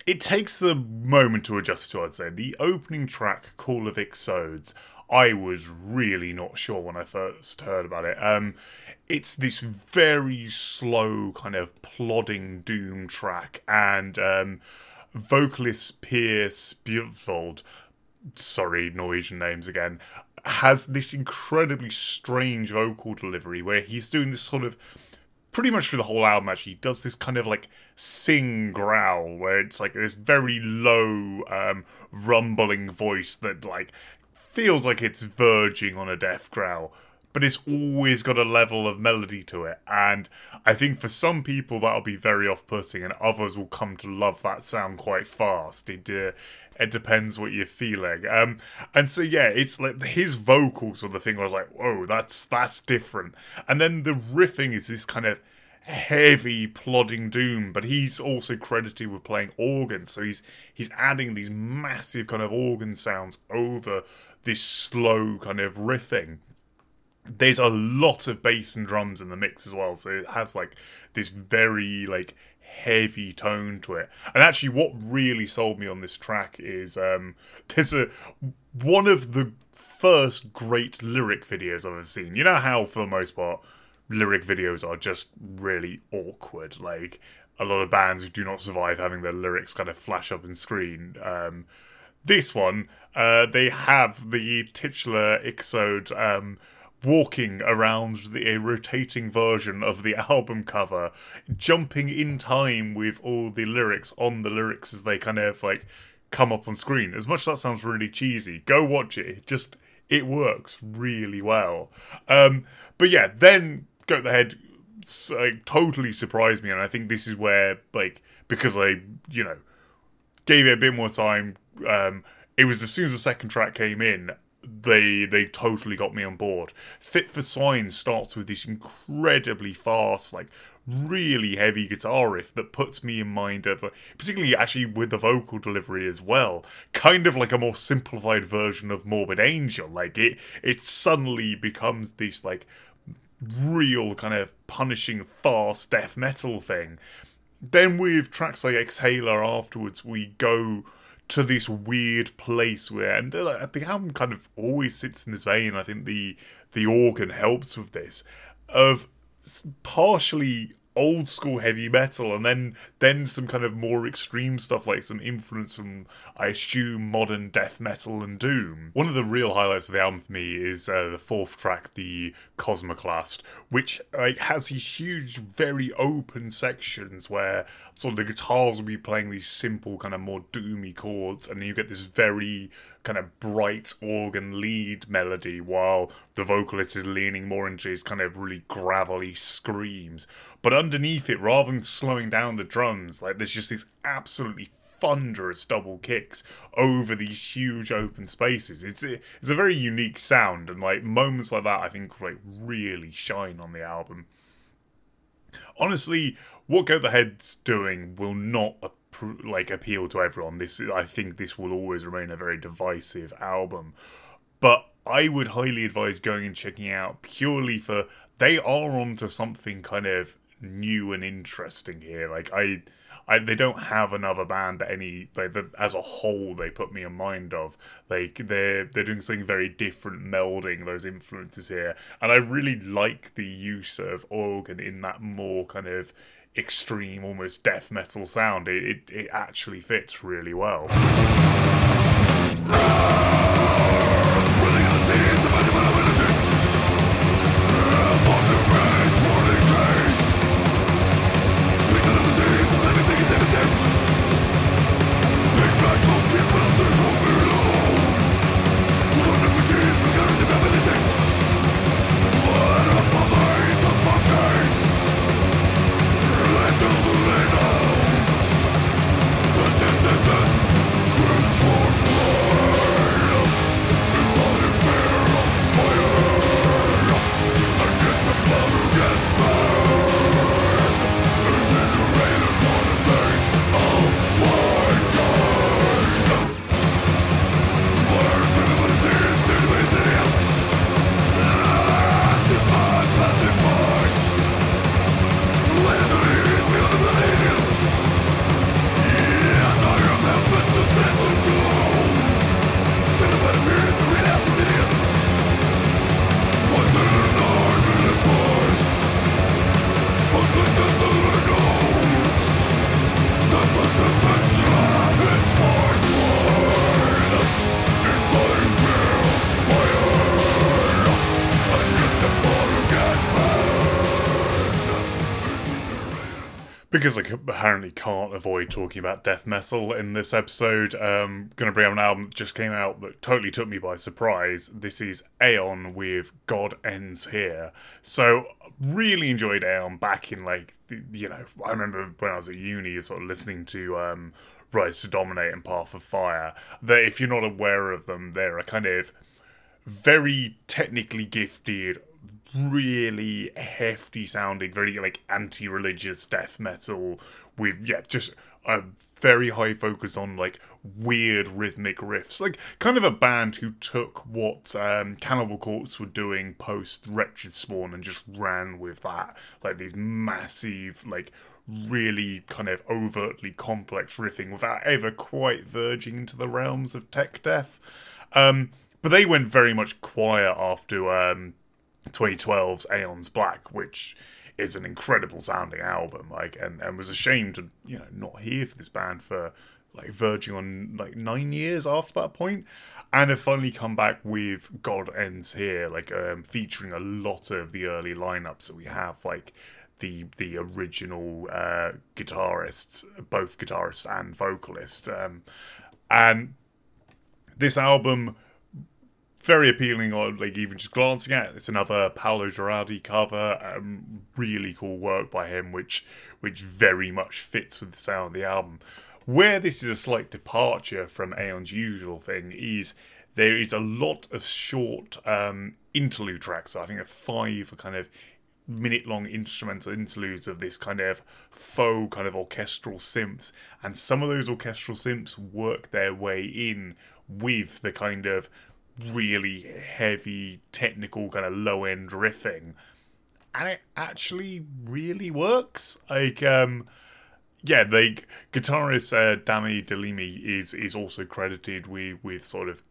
it takes the moment to adjust to. I'd say the opening track, "Call of Ixodes." I was really not sure when I first heard about it. Um, it's this very slow, kind of plodding doom track, and um, vocalist Pierce Bjørvold, sorry, Norwegian names again, has this incredibly strange vocal delivery where he's doing this sort of pretty much through the whole album actually does this kind of like sing growl where it's like this very low um rumbling voice that like feels like it's verging on a death growl, but it's always got a level of melody to it. And I think for some people that'll be very off putting, and others will come to love that sound quite fast. It, uh, it depends what you're feeling. Um, and so yeah, it's like his vocals were the thing where I was like, whoa, that's that's different. And then the riffing is this kind of heavy plodding doom but he's also credited with playing organs so he's he's adding these massive kind of organ sounds over this slow kind of riffing. There's a lot of bass and drums in the mix as well, so it has like this very like heavy tone to it. And actually, what really sold me on this track is um, there's a one of the first great lyric videos I've ever seen. You know how, for the most part, lyric videos are just really awkward. Like a lot of bands do not survive having their lyrics kind of flash up in screen. Um, this one, uh, they have the titular Ixode um, walking around the, a rotating version of the album cover, jumping in time with all the lyrics on the lyrics as they kind of like come up on screen. As much as that sounds really cheesy, go watch it. Just it works really well. Um, but yeah, then Goat the Head like, totally surprised me, and I think this is where like because I you know gave it a bit more time. Um, it was as soon as the second track came in, they they totally got me on board. Fit for Swine starts with this incredibly fast, like really heavy guitar riff that puts me in mind of, particularly actually with the vocal delivery as well, kind of like a more simplified version of Morbid Angel. Like it, it suddenly becomes this like real kind of punishing fast death metal thing. Then with tracks like Exhaler afterwards, we go to this weird place where, and the album kind of always sits in this vein. I think the the organ helps with this of partially old school heavy metal and then then some kind of more extreme stuff like some influence from I assume modern death metal and doom. One of the real highlights of the album for me is uh, the fourth track, the Cosmoclast, which like has these huge, very open sections where sort of the guitars will be playing these simple kind of more doomy chords, and you get this very kind of bright organ lead melody while the vocalist is leaning more into his kind of really gravelly screams. But underneath it, rather than slowing down the drums, like there's just these absolutely thunderous double kicks over these huge open spaces. It's it's a very unique sound, and like moments like that, I think like really shine on the album. Honestly, what Goat the Head's doing will not like appeal to everyone. This I think this will always remain a very divisive album, but I would highly advise going and checking out purely for they are onto something kind of new and interesting here. Like I. I, they don't have another band that any like that as a whole they put me in mind of like they're they're doing something very different melding those influences here and I really like the use of organ in that more kind of extreme, almost death metal sound. It, it, it actually fits really well. Because I apparently can't avoid talking about death metal in this episode, um, going to bring up an album that just came out that totally took me by surprise. This is Aeon with God Ends Here. So, really enjoyed Aeon back in, like, you know, I remember when I was at uni, sort of listening to um, Rise to Dominate and Path of Fire. That if you're not aware of them, they're a kind of very technically gifted really hefty sounding, very like anti religious death metal with, yeah, just a very high focus on like weird rhythmic riffs. Like kind of a band who took what um, Cannibal Corpse were doing post Wretched Spawn and just ran with that. Like these massive, like really kind of overtly complex riffing without ever quite verging into the realms of tech death. Um, but they went very much quiet after um, 2012's Aeon's Black, which is an incredible sounding album. Like, and, and was ashamed to you know not hear for this band for like verging on like nine years after that and have finally come back with God Ends Here, like um, featuring a lot of the early lineups that we have, like the the original uh, guitarists, both guitarists and vocalists, um, and this album very appealing or like even just glancing at it. it's another Paolo Girardi cover um, really cool work by him which which very much fits with the sound of the album. Where this is a slight departure from Aeon's usual thing is there is a lot of short um, interlude tracks. I think five kind of minute long instrumental interludes of this kind of faux kind of orchestral synths. And some of those orchestral synths work their way in with the kind of really heavy, technical, kind of low end riffing, and it actually really works. Like, um, yeah, the guitarist uh, Dami Dlimi is is also credited with with sort of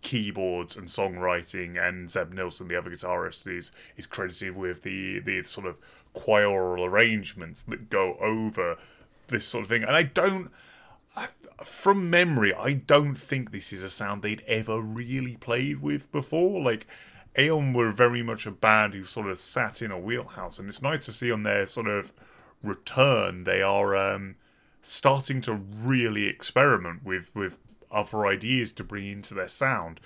keyboards and songwriting, and Zeb Nilsson, the other guitarist, is is credited with the the sort of choral arrangements that go over this sort of thing. And I don't from memory, I don't think this is a sound they'd ever really played with before. Like, Aeon were very much a band who sort of sat in a wheelhouse, and it's nice to see on their sort of return they are um, starting to really experiment with with other ideas to bring into their sound.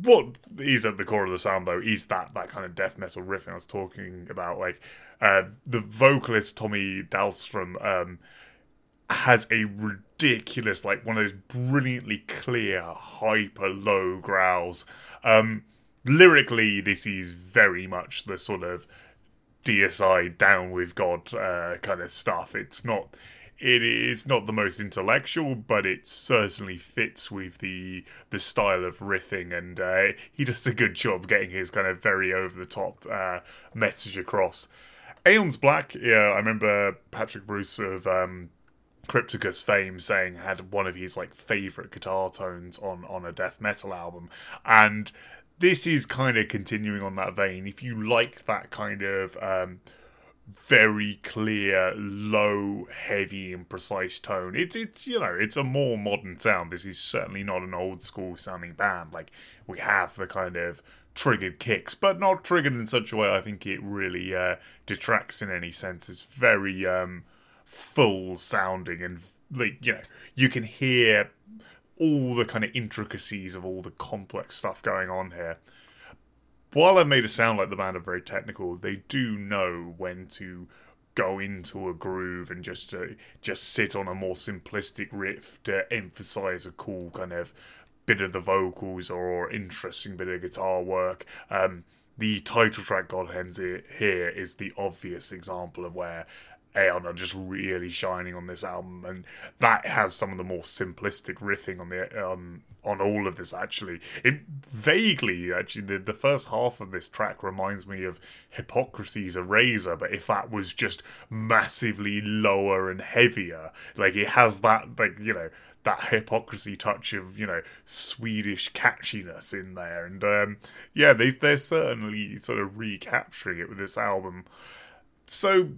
What is at the core of the sound though is that that kind of death metal riffing I was talking about. Like uh, the vocalist Tommy Dahlstrom um, has a ridiculous, like one of those brilliantly clear, hyper low growls. Um, lyrically, this is very much the sort of DSI down with God uh, kind of stuff. It's not. It is not the most intellectual, but it certainly fits with the the style of riffing, and uh, he does a good job getting his kind of very over the top uh, message across. Aeon's Black, yeah, I remember Patrick Bruce of um, Crypticus fame saying had one of his like favorite guitar tones on on a death metal album. And this is kind of continuing on that vein. If you like that kind of um, very clear low heavy and precise tone it's it's you know it's a more modern sound. This is certainly not an old school sounding band. Like we have the kind of triggered kicks but not triggered in such a way i think it really uh, detracts in any sense. It's very um, full sounding and like you know you can hear all the kind of intricacies of all the complex stuff going on here. While I've made it sound like the band are very technical, they do know when to go into a groove and just to just sit on a more simplistic riff to emphasize a cool kind of bit of the vocals or interesting bit of guitar work. Um, the title track God Ends Here is the obvious example of where Aeon are just really shining on this album, and that has some of the more simplistic riffing on the um, on all of this. Actually, it vaguely actually the, the first half of this track reminds me of Hypocrisy's Eraser, but if that was just massively lower and heavier, like it has that like you know that hypocrisy touch of you know Swedish catchiness in there, and um, yeah, they they're certainly sort of recapturing it with this album. So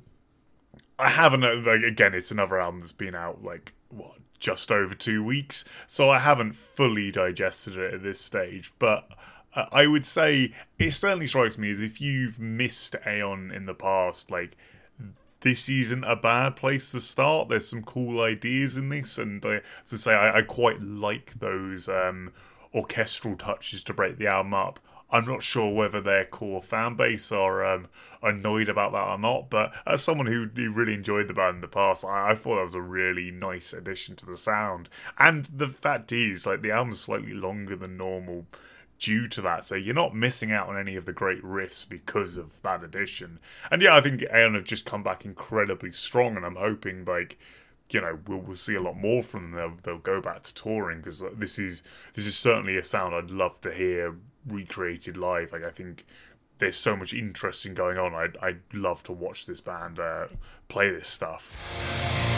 I haven't uh, like again. It's another album that's been out like what just over two weeks, so I haven't fully digested it at this stage. But uh, I would say it certainly strikes me as if you've missed Aeon in the past, like this isn't a bad place to start. There's some cool ideas in this, and uh, as I say, I, I quite like those um, orchestral touches to break the album up. I'm not sure whether their core fan base are um, annoyed about that or not. But as someone who, really enjoyed the band in the past, I, I, thought that was a really nice addition to the sound. And the fact is, like the album's slightly longer than normal due to that. So you're not missing out on any of the great riffs because of that addition. And yeah, I think Aeon have just come back incredibly strong, and I'm hoping like you know we'll, we'll see a lot more from them. They'll, they'll go back to touring because this is this is certainly a sound I'd love to hear recreated live. Like I think there's so much interesting going on. I'd, I'd love to watch this band uh, play this stuff.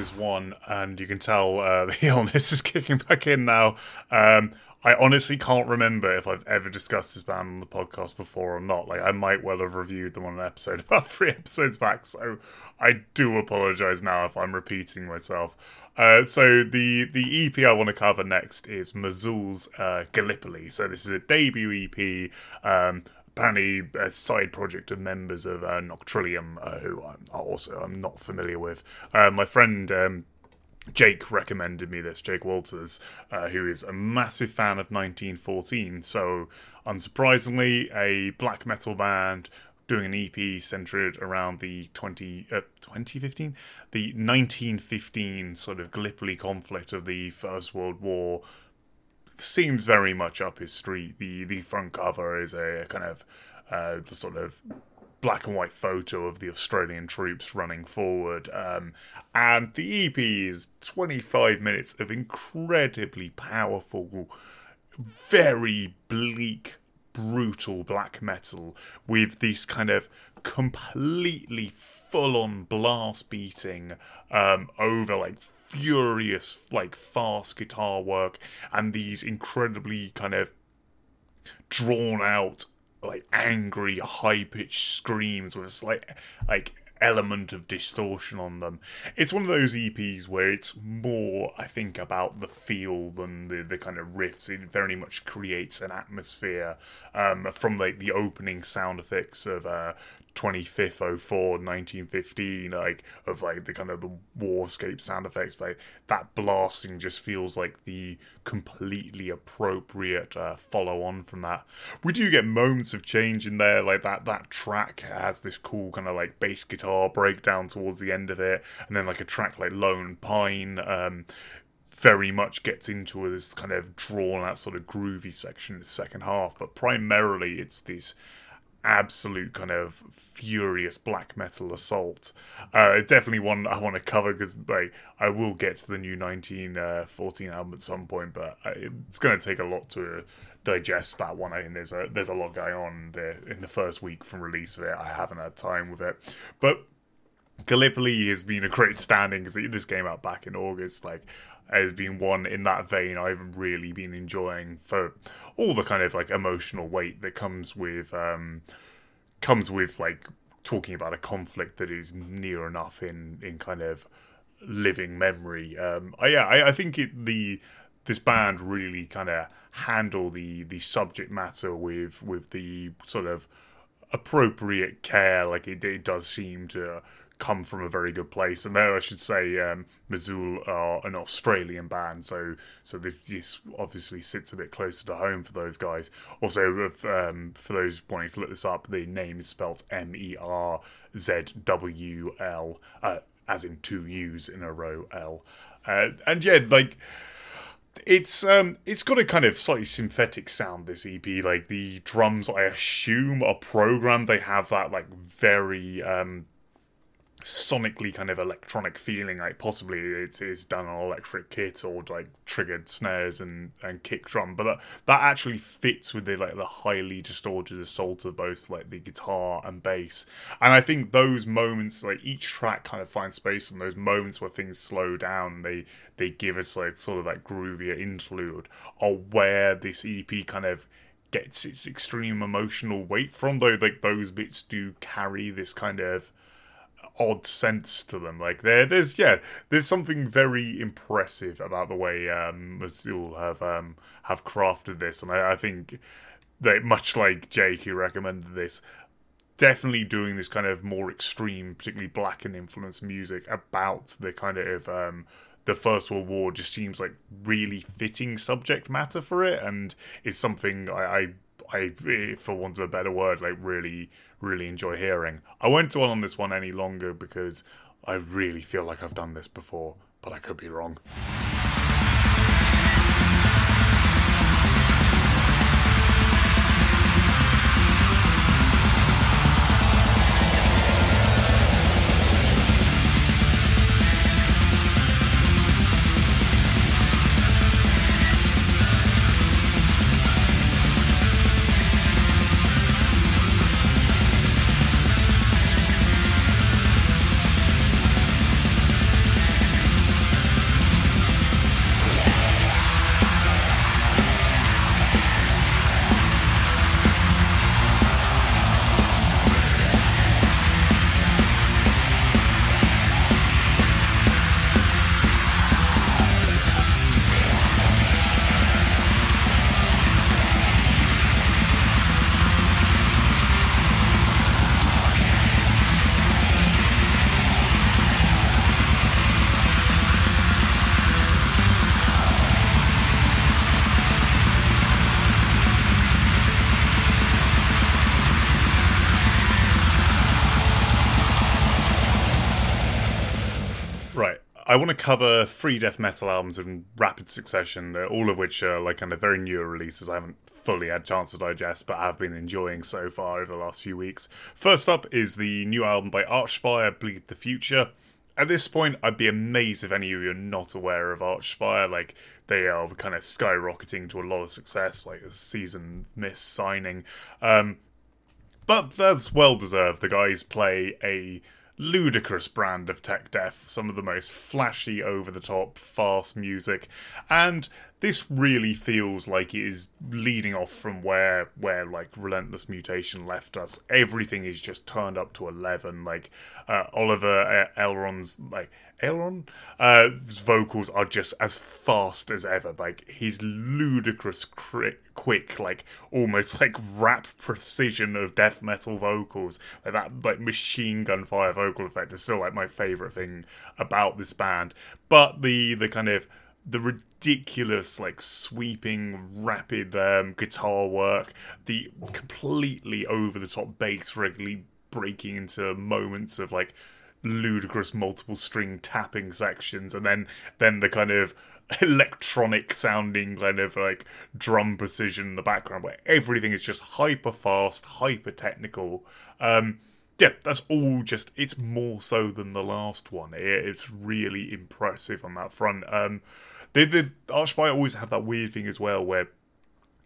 Is one, and you can tell uh, the illness is kicking back in now. Um, I honestly can't remember if I've ever discussed this band on the podcast before or not. Like, I might well have reviewed them on an episode about three episodes back, so I do apologize now if I'm repeating myself. Uh, so the the EP I want to cover next is Mazul's uh, Gallipoli. So this is a debut EP. Um, apparently a side project of members of uh, Noctrillium, uh, who I'm also I'm not familiar with. Uh, my friend um, Jake recommended me this, Jake Walters, uh, who is a massive fan of 1914. So, unsurprisingly, a black metal band doing an EP centered around the 20, uh, 2015? The 1915 sort of Gallipoli conflict of the First World War seems very much up his street. The the front cover is a kind of uh, sort of black and white photo of the Australian troops running forward. Um, and the EP is 25 minutes of incredibly powerful, very bleak, brutal black metal with this kind of completely full on blast beating um, over like furious, like fast guitar work and these incredibly kind of drawn out like angry, high pitched screams with a slight like element of distortion on them. It's one of those EPs where it's more, I think, about the feel than the, the kind of riffs. It very much creates an atmosphere um, from like the opening sound effects of uh, 25th 04 1915 like of like the kind of the warscape sound effects like that blasting just feels like the completely appropriate uh, follow on from that. We do get moments of change in there like that that track has this cool kind of like bass guitar breakdown towards the end of it and then like a track like lone pine um, very much gets into this kind of drawn out sort of groovy section in the second half but primarily it's this absolute kind of furious black metal assault. Uh, definitely one I want to cover because like, I will get to the new 1914 uh, album at some point, but uh, it's going to take a lot to digest that one. I think there's a there's a lot going on there in the first week from release of it. I haven't had time with it, but Gallipoli has been a great standing because this came out back in August. Like has been one in that vein I've really been enjoying for all the kind of like emotional weight that comes with um comes with like talking about a conflict that is near enough in in kind of living memory. Um I, yeah, I, I think it the this band really kind of handle the the subject matter with with the sort of appropriate care like it, it does seem to come from a very good place. And there, I should say, um, are an Australian band, so so this obviously sits a bit closer to home for those guys. Also, um, for those wanting to look this up, the name is spelled M E R Z W L, uh, as in two U's in a row L. Uh, and yeah, like it's um it's got a kind of slightly synthetic sound this ep like the drums i assume are programmed they have that like very um sonically kind of electronic feeling like possibly it's, it's done on electric kit or like triggered snares and and kick drum but that, that actually fits with the like the highly distorted assault of both like the guitar and bass. And i think those moments like each track kind of finds space and those moments where things slow down they they give us like sort of that groovier interlude are where this ep kind of gets its extreme emotional weight from though like those bits do carry this kind of odd sense to them. Like there, there's yeah, there's something very impressive about the way um, Mazul have um, have crafted this, and I, I think that much like Jake, who recommended this, definitely doing this kind of more extreme, particularly black and influenced music about the kind of um, the First World War just seems like really fitting subject matter for it, and is something I, I, I, for want of a better word, like really really enjoy hearing. I won't dwell on this one any longer because I really feel like I've done this before, but I could be wrong. I want to cover three death metal albums in rapid succession, uh, all of which are like kind of very newer releases. I haven't fully had chance to digest, but I've been enjoying so far over the last few weeks. First up is the new album by Archspire, Bleed the Future. At this point, I'd be amazed if any of you are not aware of Archspire. Like, they are kind of skyrocketing to a lot of success, like a season miss signing. Um, but that's well deserved. The guys play a ludicrous brand of tech death, some of the most flashy, over the top, fast music, and this really feels like it is leading off from where where like relentless mutation left us. Everything is just turned up to eleven. Like uh, Oliver Aleron's like Aleron, uh, vocals are just as fast as ever. Like his ludicrous, cri- quick, like almost like rap precision of death metal vocals, like that like machine gun fire vocal effect is still like my favorite thing about this band. But the the kind of the ridiculous like sweeping rapid um, guitar work the completely over the top bass regularly breaking into moments of like ludicrous multiple string tapping sections and then then the kind of electronic sounding kind of like drum precision in the background where everything is just hyper fast hyper technical. Um yeah that's all just it's more so than the last one. It's really impressive on that front. Um the the archspire always have that weird thing as well where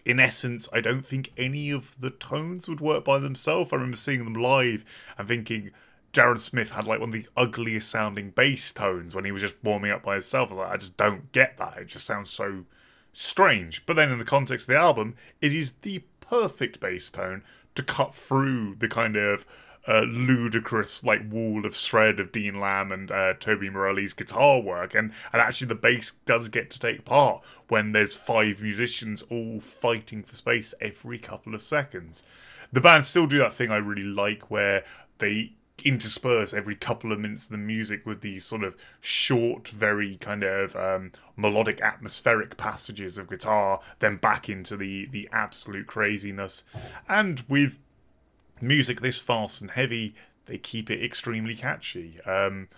in essence, I don't think any of the tones would work by themselves. I remember seeing them live and thinking, Jared Smith had like one of the ugliest sounding bass tones when he was just warming up by himself. I was like, I just don't get that. It just sounds so strange. But then in the context of the album, it is the perfect bass tone to cut through the kind of uh, ludicrous like wall of shred of Dean Lamb and uh, Toby Morelli's guitar work, and and actually the bass does get to take part when there's five musicians all fighting for space every couple of seconds. The band still do that thing I really like where they intersperse every couple of minutes of the music with these sort of short, very kind of um, melodic, atmospheric passages of guitar, then back into the the absolute craziness. And with music this fast and heavy, they keep it extremely catchy. Um,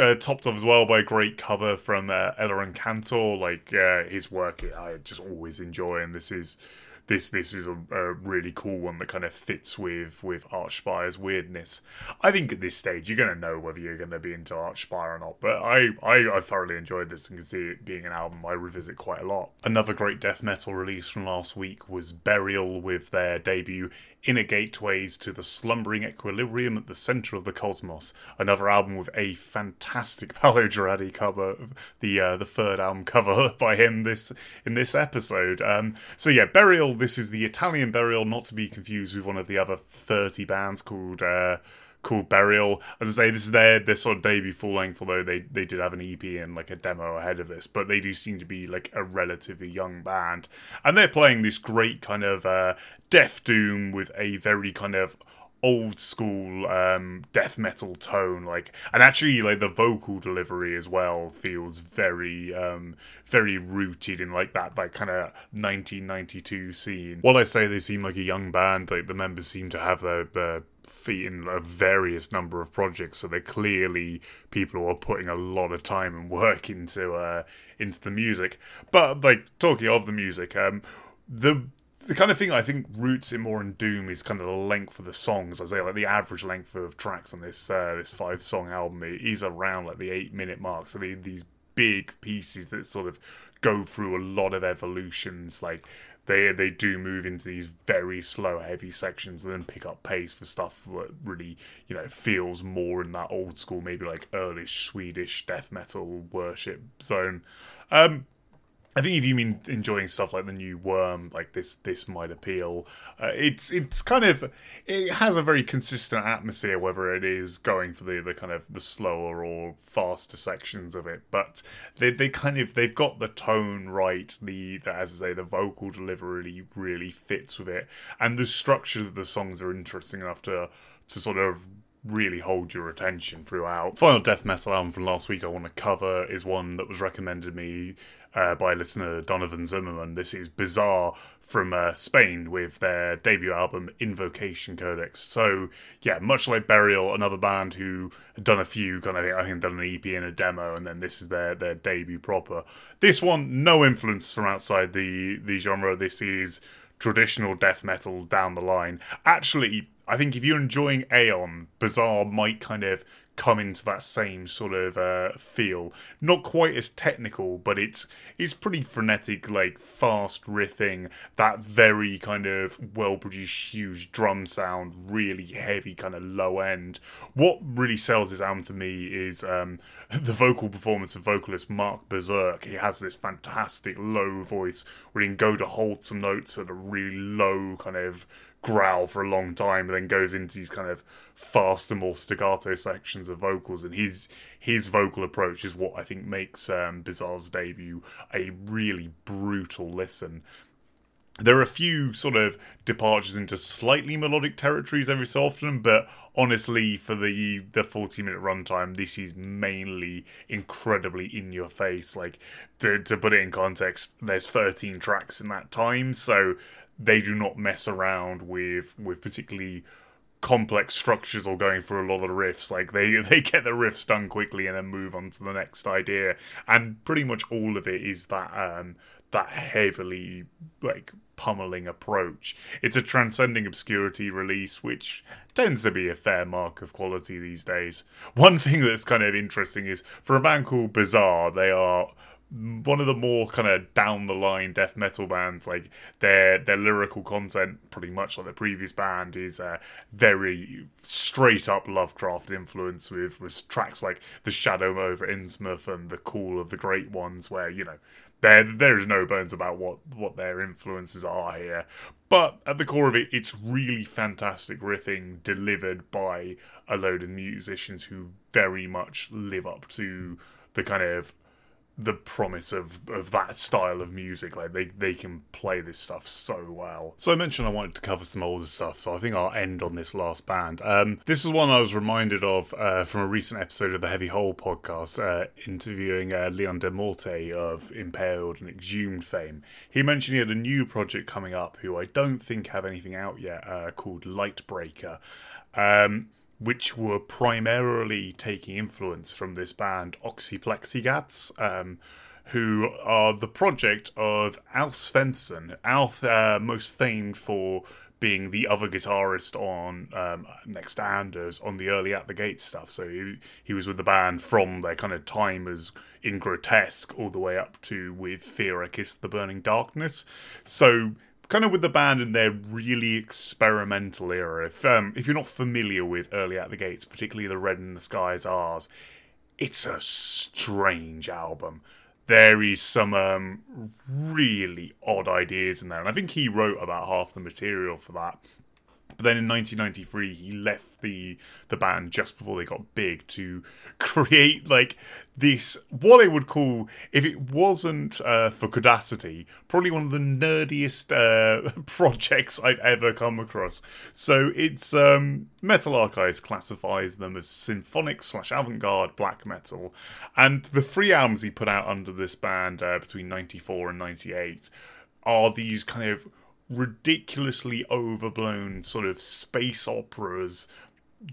uh, topped off as well by a great cover from uh, Eliran Kantor. Like uh, his work, I just always enjoy, and this is this this is a, a, really cool one that kind of fits with with Archspire's weirdness. I think at this stage you're gonna know whether you're gonna be into Archspire or not. But I, I I thoroughly enjoyed this and can see it being an album I revisit quite a lot. Another great death metal release from last week was Burial with their debut Inner Gateways to the Slumbering Equilibrium at the Center of the Cosmos. Another album with a fantastic Paolo Girardi cover, the uh, the third album cover by him this in this episode. Um, so yeah, Burial this is the Italian Burial, not to be confused with one of the other 30 bands called uh, called Burial. As I say, this is their their sort of debut full length, although they they did have an EP and like a demo ahead of this, but they do seem to be like a relatively young band, and they're playing this great kind of uh, death doom with a very kind of old school um, death metal tone like and actually like the vocal delivery as well feels very um, very rooted in like that like kind of 1992 scene. While i say they seem like a young band like the members seem to have their, their feet in a various number of projects so they're clearly people who are putting a lot of time and work into uh into the music. But like talking of the music um the the kind of thing I think roots it more in Doom is kind of the length of the songs. I say like the average length of tracks on this uh, this five song album is around like the eight minute mark. So they, these big pieces that sort of go through a lot of evolutions. Like they they do move into these very slow, heavy sections and then pick up pace for stuff that really you know feels more in that old school, maybe like early Swedish death metal worship zone. Um, I think if you mean enjoying stuff like the new Worm, like this, this might appeal. Uh, it's it's kind of it has a very consistent atmosphere, whether it is going for the, the kind of the slower or faster sections of it. But they they kind of they've got the tone right. The, the as I say, the vocal delivery really fits with it, and the structures of the songs are interesting enough to to sort of really hold your attention throughout. Final death metal album from last week I want to cover is one that was recommended me uh, by listener Donovan Zimmerman. This is Bizarre from uh, Spain with their debut album Invocation Codex. So yeah, much like Burial, another band who had done a few kind of I think done an EP and a demo, and then this is their their debut proper. This one, no influence from outside the the genre. This is traditional death metal down the line. Actually, I think if you're enjoying Aeon, Bizarre might kind of come into that same sort of uh, feel. Not quite as technical, but it's it's pretty frenetic, like fast riffing. That very kind of well produced, huge drum sound, really heavy, kind of low end. What really sells this album to me is um, the vocal performance of vocalist Mark Berserk. He has this fantastic low voice where he can go to hold some notes at a really low kind of growl for a long time, and then goes into these kind of faster, more staccato sections of vocals. And his his vocal approach is what I think makes um, Bizarre's debut a really brutal listen. There are a few sort of departures into slightly melodic territories every so often, but honestly, for the the forty minute runtime, this is mainly incredibly in your face. Like to to put it in context, there's thirteen tracks in that time, so they do not mess around with with particularly complex structures or going through a lot of riffs. Like they they get the riffs done quickly and then move on to the next idea. And pretty much all of it is that um that heavily like pummeling approach. It's a transcending obscurity release, which tends to be a fair mark of quality these days. One thing that's kind of interesting is for a band called Bizarre, they are one of the more kind of down the line death metal bands like their their lyrical content pretty much like the previous band is uh, very straight up lovecraft influence with with tracks like the shadow over innsmouth and the call of the great ones where you know there there is no bones about what what their influences are here. But at the core of it it's really fantastic riffing delivered by a load of musicians who very much live up to the kind of the promise of of that style of music. Like they they can play this stuff so well. So I mentioned I wanted to cover some older stuff, so I think I'll end on this last band. Um, this is one I was reminded of uh, from a recent episode of the Heavy Hole podcast, uh, interviewing uh, Leon del Muerte of Impaled and Exhumed fame. He mentioned he had a new project coming up, who I don't think have anything out yet, uh, called Lightbreaker. Um, which were primarily taking influence from this band Oxiplegatz, um, who are the project of Alf Svensson. Alf, uh, most famed for being the other guitarist on um, Next to Anders on the early At the Gate stuff. So he, he was with the band from their kind of time as in Grotesque all the way up to with Fear I Kiss the Burning Darkness. So kind of with the band in their really experimental era. If um, if you're not familiar with early At the Gates, particularly the Red in the Sky Is Ours, it's a strange album. There is some um, really odd ideas in there, and I think he wrote about half the material for that. But then in 1993, he left the the band just before they got big to create like this what I would call, if it wasn't uh, for Codacity, probably one of the nerdiest uh, projects I've ever come across. So it's um, Metal Archives classifies them as symphonic slash avant-garde black metal, and the three albums he put out under this band uh, between '94 and '98 are these kind of ridiculously overblown sort of space operas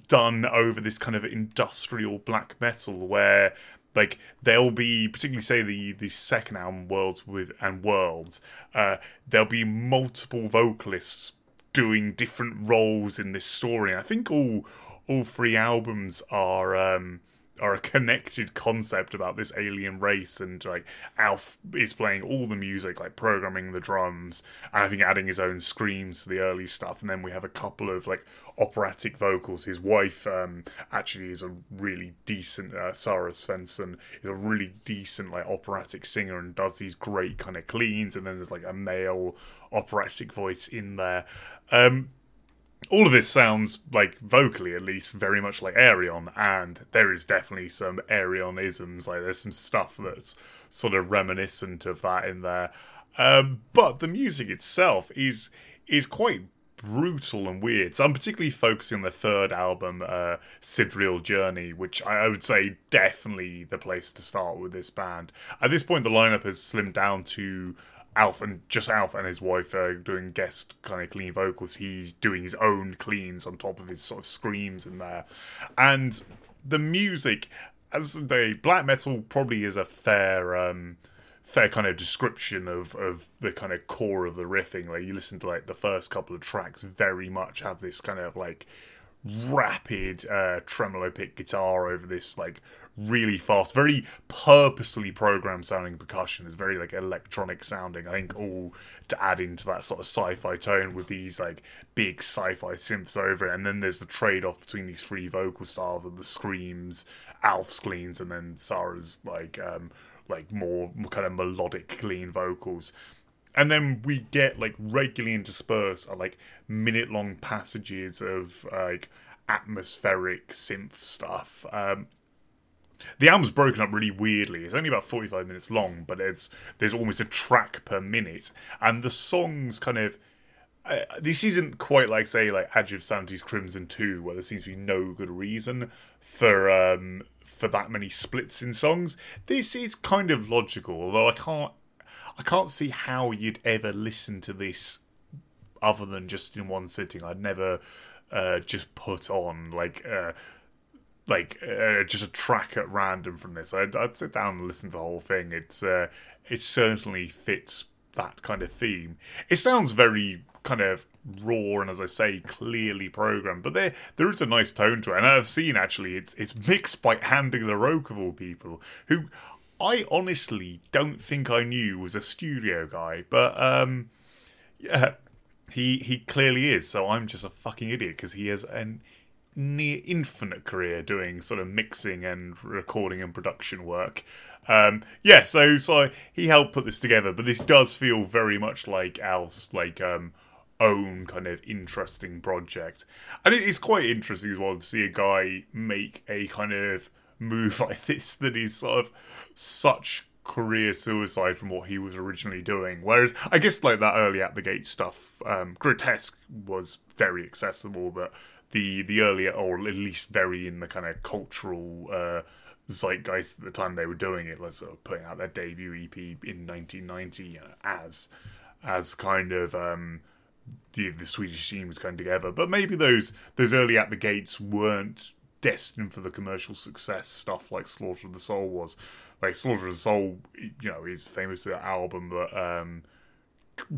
done over this kind of industrial black metal where like there'll be particularly say the the second album worlds with and worlds uh there'll be multiple vocalists doing different roles in this story. I think all all three albums are um are a connected concept about this alien race and like Alf is playing all the music like programming the drums and I think adding his own screams to the early stuff and then we have a couple of like operatic vocals. His wife um actually is a really decent uh, Sarah Svensson is a really decent like operatic singer and does these great kind of cleans and then there's like a male operatic voice in there. Um all of this sounds like vocally at least very much like Ayreon, and there is definitely some Ayreonisms. Like there's some stuff that's sort of reminiscent of that in there. Um, but the music itself is is quite brutal and weird. So I'm particularly focusing on the third album, uh, Sidereal Journey, which I, I would say definitely the place to start with this band. At this point, the lineup has slimmed down to Alf and just Alf and his wife doing guest kind of clean vocals. He's doing his own cleans on top of his sort of screams in there, and the music as the black metal probably is a fair um, fair kind of description of of the kind of core of the riffing. Like you listen to like the first couple of tracks, very much have this kind of like rapid uh, tremolo pick guitar over this like really fast, very purposely programmed sounding percussion. It's very like electronic sounding. I think all to add into that sort of sci-fi tone with these like big sci-fi synths over it. And then there's the trade-off between these three vocal styles of the screams, Alf's cleans, and then Sarah's like um like more kind of melodic clean vocals and then we get like regularly interspersed are like minute long passages of like atmospheric synth stuff um the album's broken up really weirdly. It's only about 45 minutes long, but it's there's almost a track per minute, and the songs kind of. Uh, this isn't quite like say like Edge of Sanity's Crimson 2 where there seems to be no good reason for um for that many splits in songs. This is kind of logical, although I can't I can't see how you'd ever listen to this other than just in one sitting. I'd never uh, just put on like uh, like uh, just a track at random from this. I'd, I'd, sit down and listen to the whole thing. It's uh, it certainly fits that kind of theme. It sounds very kind of raw and as I say, clearly programmed, but there there is a nice tone to it. And I've seen actually it's it's mixed by Andy LaRocque of all people, who I honestly don't think I knew was a studio guy, but um, yeah, he he clearly is. So I'm just a fucking idiot because he has an near infinite career doing sort of mixing and recording and production work. Um, yeah, so so he helped put this together, but this does feel very much like Alf's like um, own kind of interesting project, and it is quite interesting as well to see a guy make a kind of move like this that is sort of such career suicide from what he was originally doing. Whereas I guess like that early at the gate stuff, um, grotesque was very accessible, but the the earlier or at least very in the kind of cultural uh, zeitgeist at the time they were doing it, was sort of putting out their debut EP in 1990 uh, as as kind of um, the the Swedish scene was coming together. But maybe those those early at the gates weren't destined for the commercial success stuff like Slaughter of the Soul was. Like Slaughter of the Soul, you know, is famous for that album that um,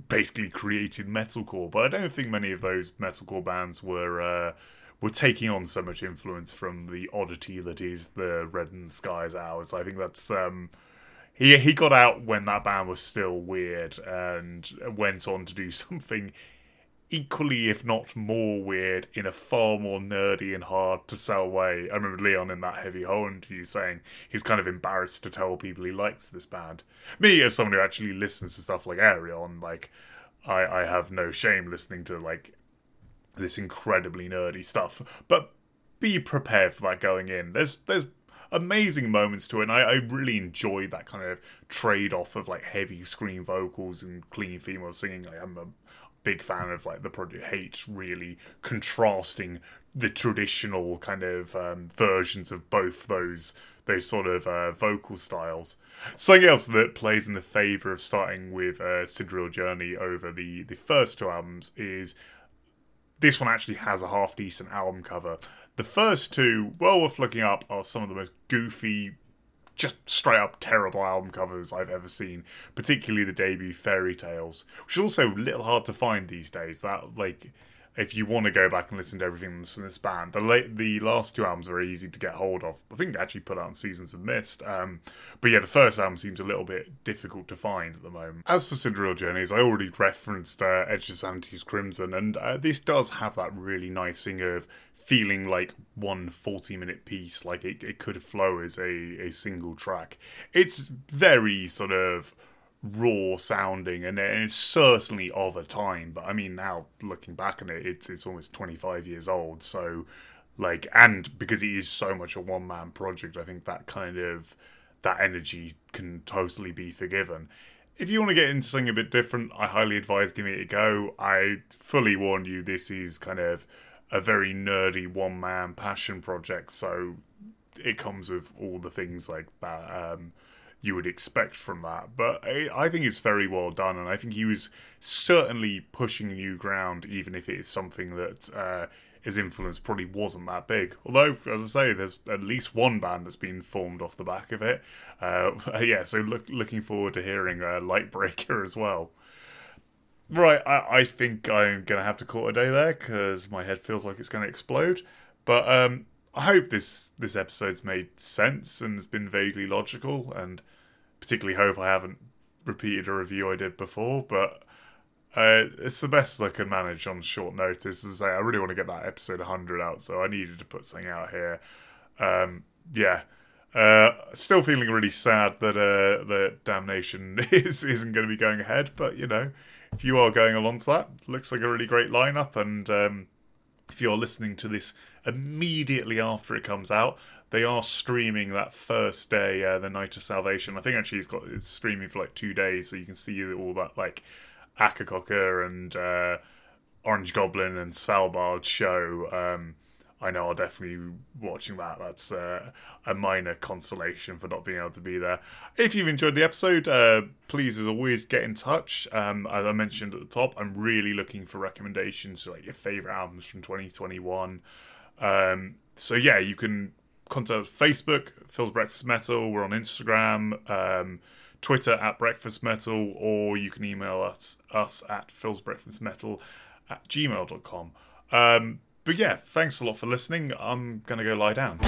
basically created metalcore. But I don't think many of those metalcore bands were uh, were taking on so much influence from the oddity that is the Red and Sky Is Ours. I think that's um, he he got out when that band was still weird and went on to do something equally, if not more weird, in a far more nerdy and hard to sell way. I remember Leon in that Heavy Hole interview saying he's kind of embarrassed to tell people he likes this band. Me, as someone who actually listens to stuff like Ayreon, like I, I have no shame listening to like this incredibly nerdy stuff. But be prepared for that going in. There's there's amazing moments to it, and I, I really enjoy that kind of trade off of like heavy scream vocals and clean female singing. Like, I'm a big fan of like the Project Hate really contrasting the traditional kind of um, versions of both those those sort of uh, vocal styles. Something else that plays in the favour of starting with uh, Sidereal Journey over the the first two albums is this one actually has a half decent album cover. The first two, well worth looking up, are some of the most goofy, just straight up terrible album covers I've ever seen, particularly the debut Fairy Tales, which is also a little hard to find these days. That like if you want to go back and listen to everything from this band, the late, the last two albums are very easy to get hold of. I think they actually put out on Seasons of Mist. Um, but yeah, the first album seems a little bit difficult to find at the moment. As for Sidereal Journeys, I already referenced uh, Edge of Sanity's Crimson, and uh, this does have that really nice thing of feeling like one 40 minute piece, like it, it could flow as a, a single track. It's very sort of raw sounding and it's certainly of a time but i mean now looking back on it it's it's almost 25 years old so like and because it is so much a one man project i think that kind of that energy can totally be forgiven if you want to get into something a bit different, I highly advise giving it a go. I fully warn you, this is kind of a very nerdy one man passion project, so it comes with all the things like that um, you would expect from that. But I, I, think it's very well done, and I think he was certainly pushing new ground, even if it is something that uh, his influence probably wasn't that big. Although, as I say, there's at least one band that's been formed off the back of it. Uh, yeah, so look, looking forward to hearing uh, Lightbreaker as well. Right, I, I think I'm going to have to call it a day there because my head feels like it's going to explode. But um, I hope this this episode's made sense and has been vaguely logical, and particularly hope I haven't repeated a review I did before. But uh, it's the best I can manage on short notice. As I say, I really want to get that episode 100 out, so I needed to put something out here. Um, yeah. Uh, still feeling really sad that uh, the damnation is isn't going to be going ahead, but you know, if you are going along to that, looks like a really great lineup. And um, if you're listening to this immediately after it comes out, they are streaming that first day, uh, the Night of Salvation. I think actually it's got it's streaming for like two days, so you can see all that like Akercocke and uh, Orange Goblin and Svalbard show. Um, I know I'll definitely be watching that. That's uh, a minor consolation for not being able to be there. If you've enjoyed the episode, uh, please, as always, get in touch. Um, as I mentioned at the top, I'm really looking for recommendations, so like your favorite albums from 2021. Um, so yeah, you can contact Facebook, Phil's Breakfast Metal. We're on Instagram. Um, Twitter at Breakfast Metal, or you can email us us at Phil's Breakfast Metal at gmail.com. Um, but yeah, thanks a lot for listening. I'm gonna go lie down.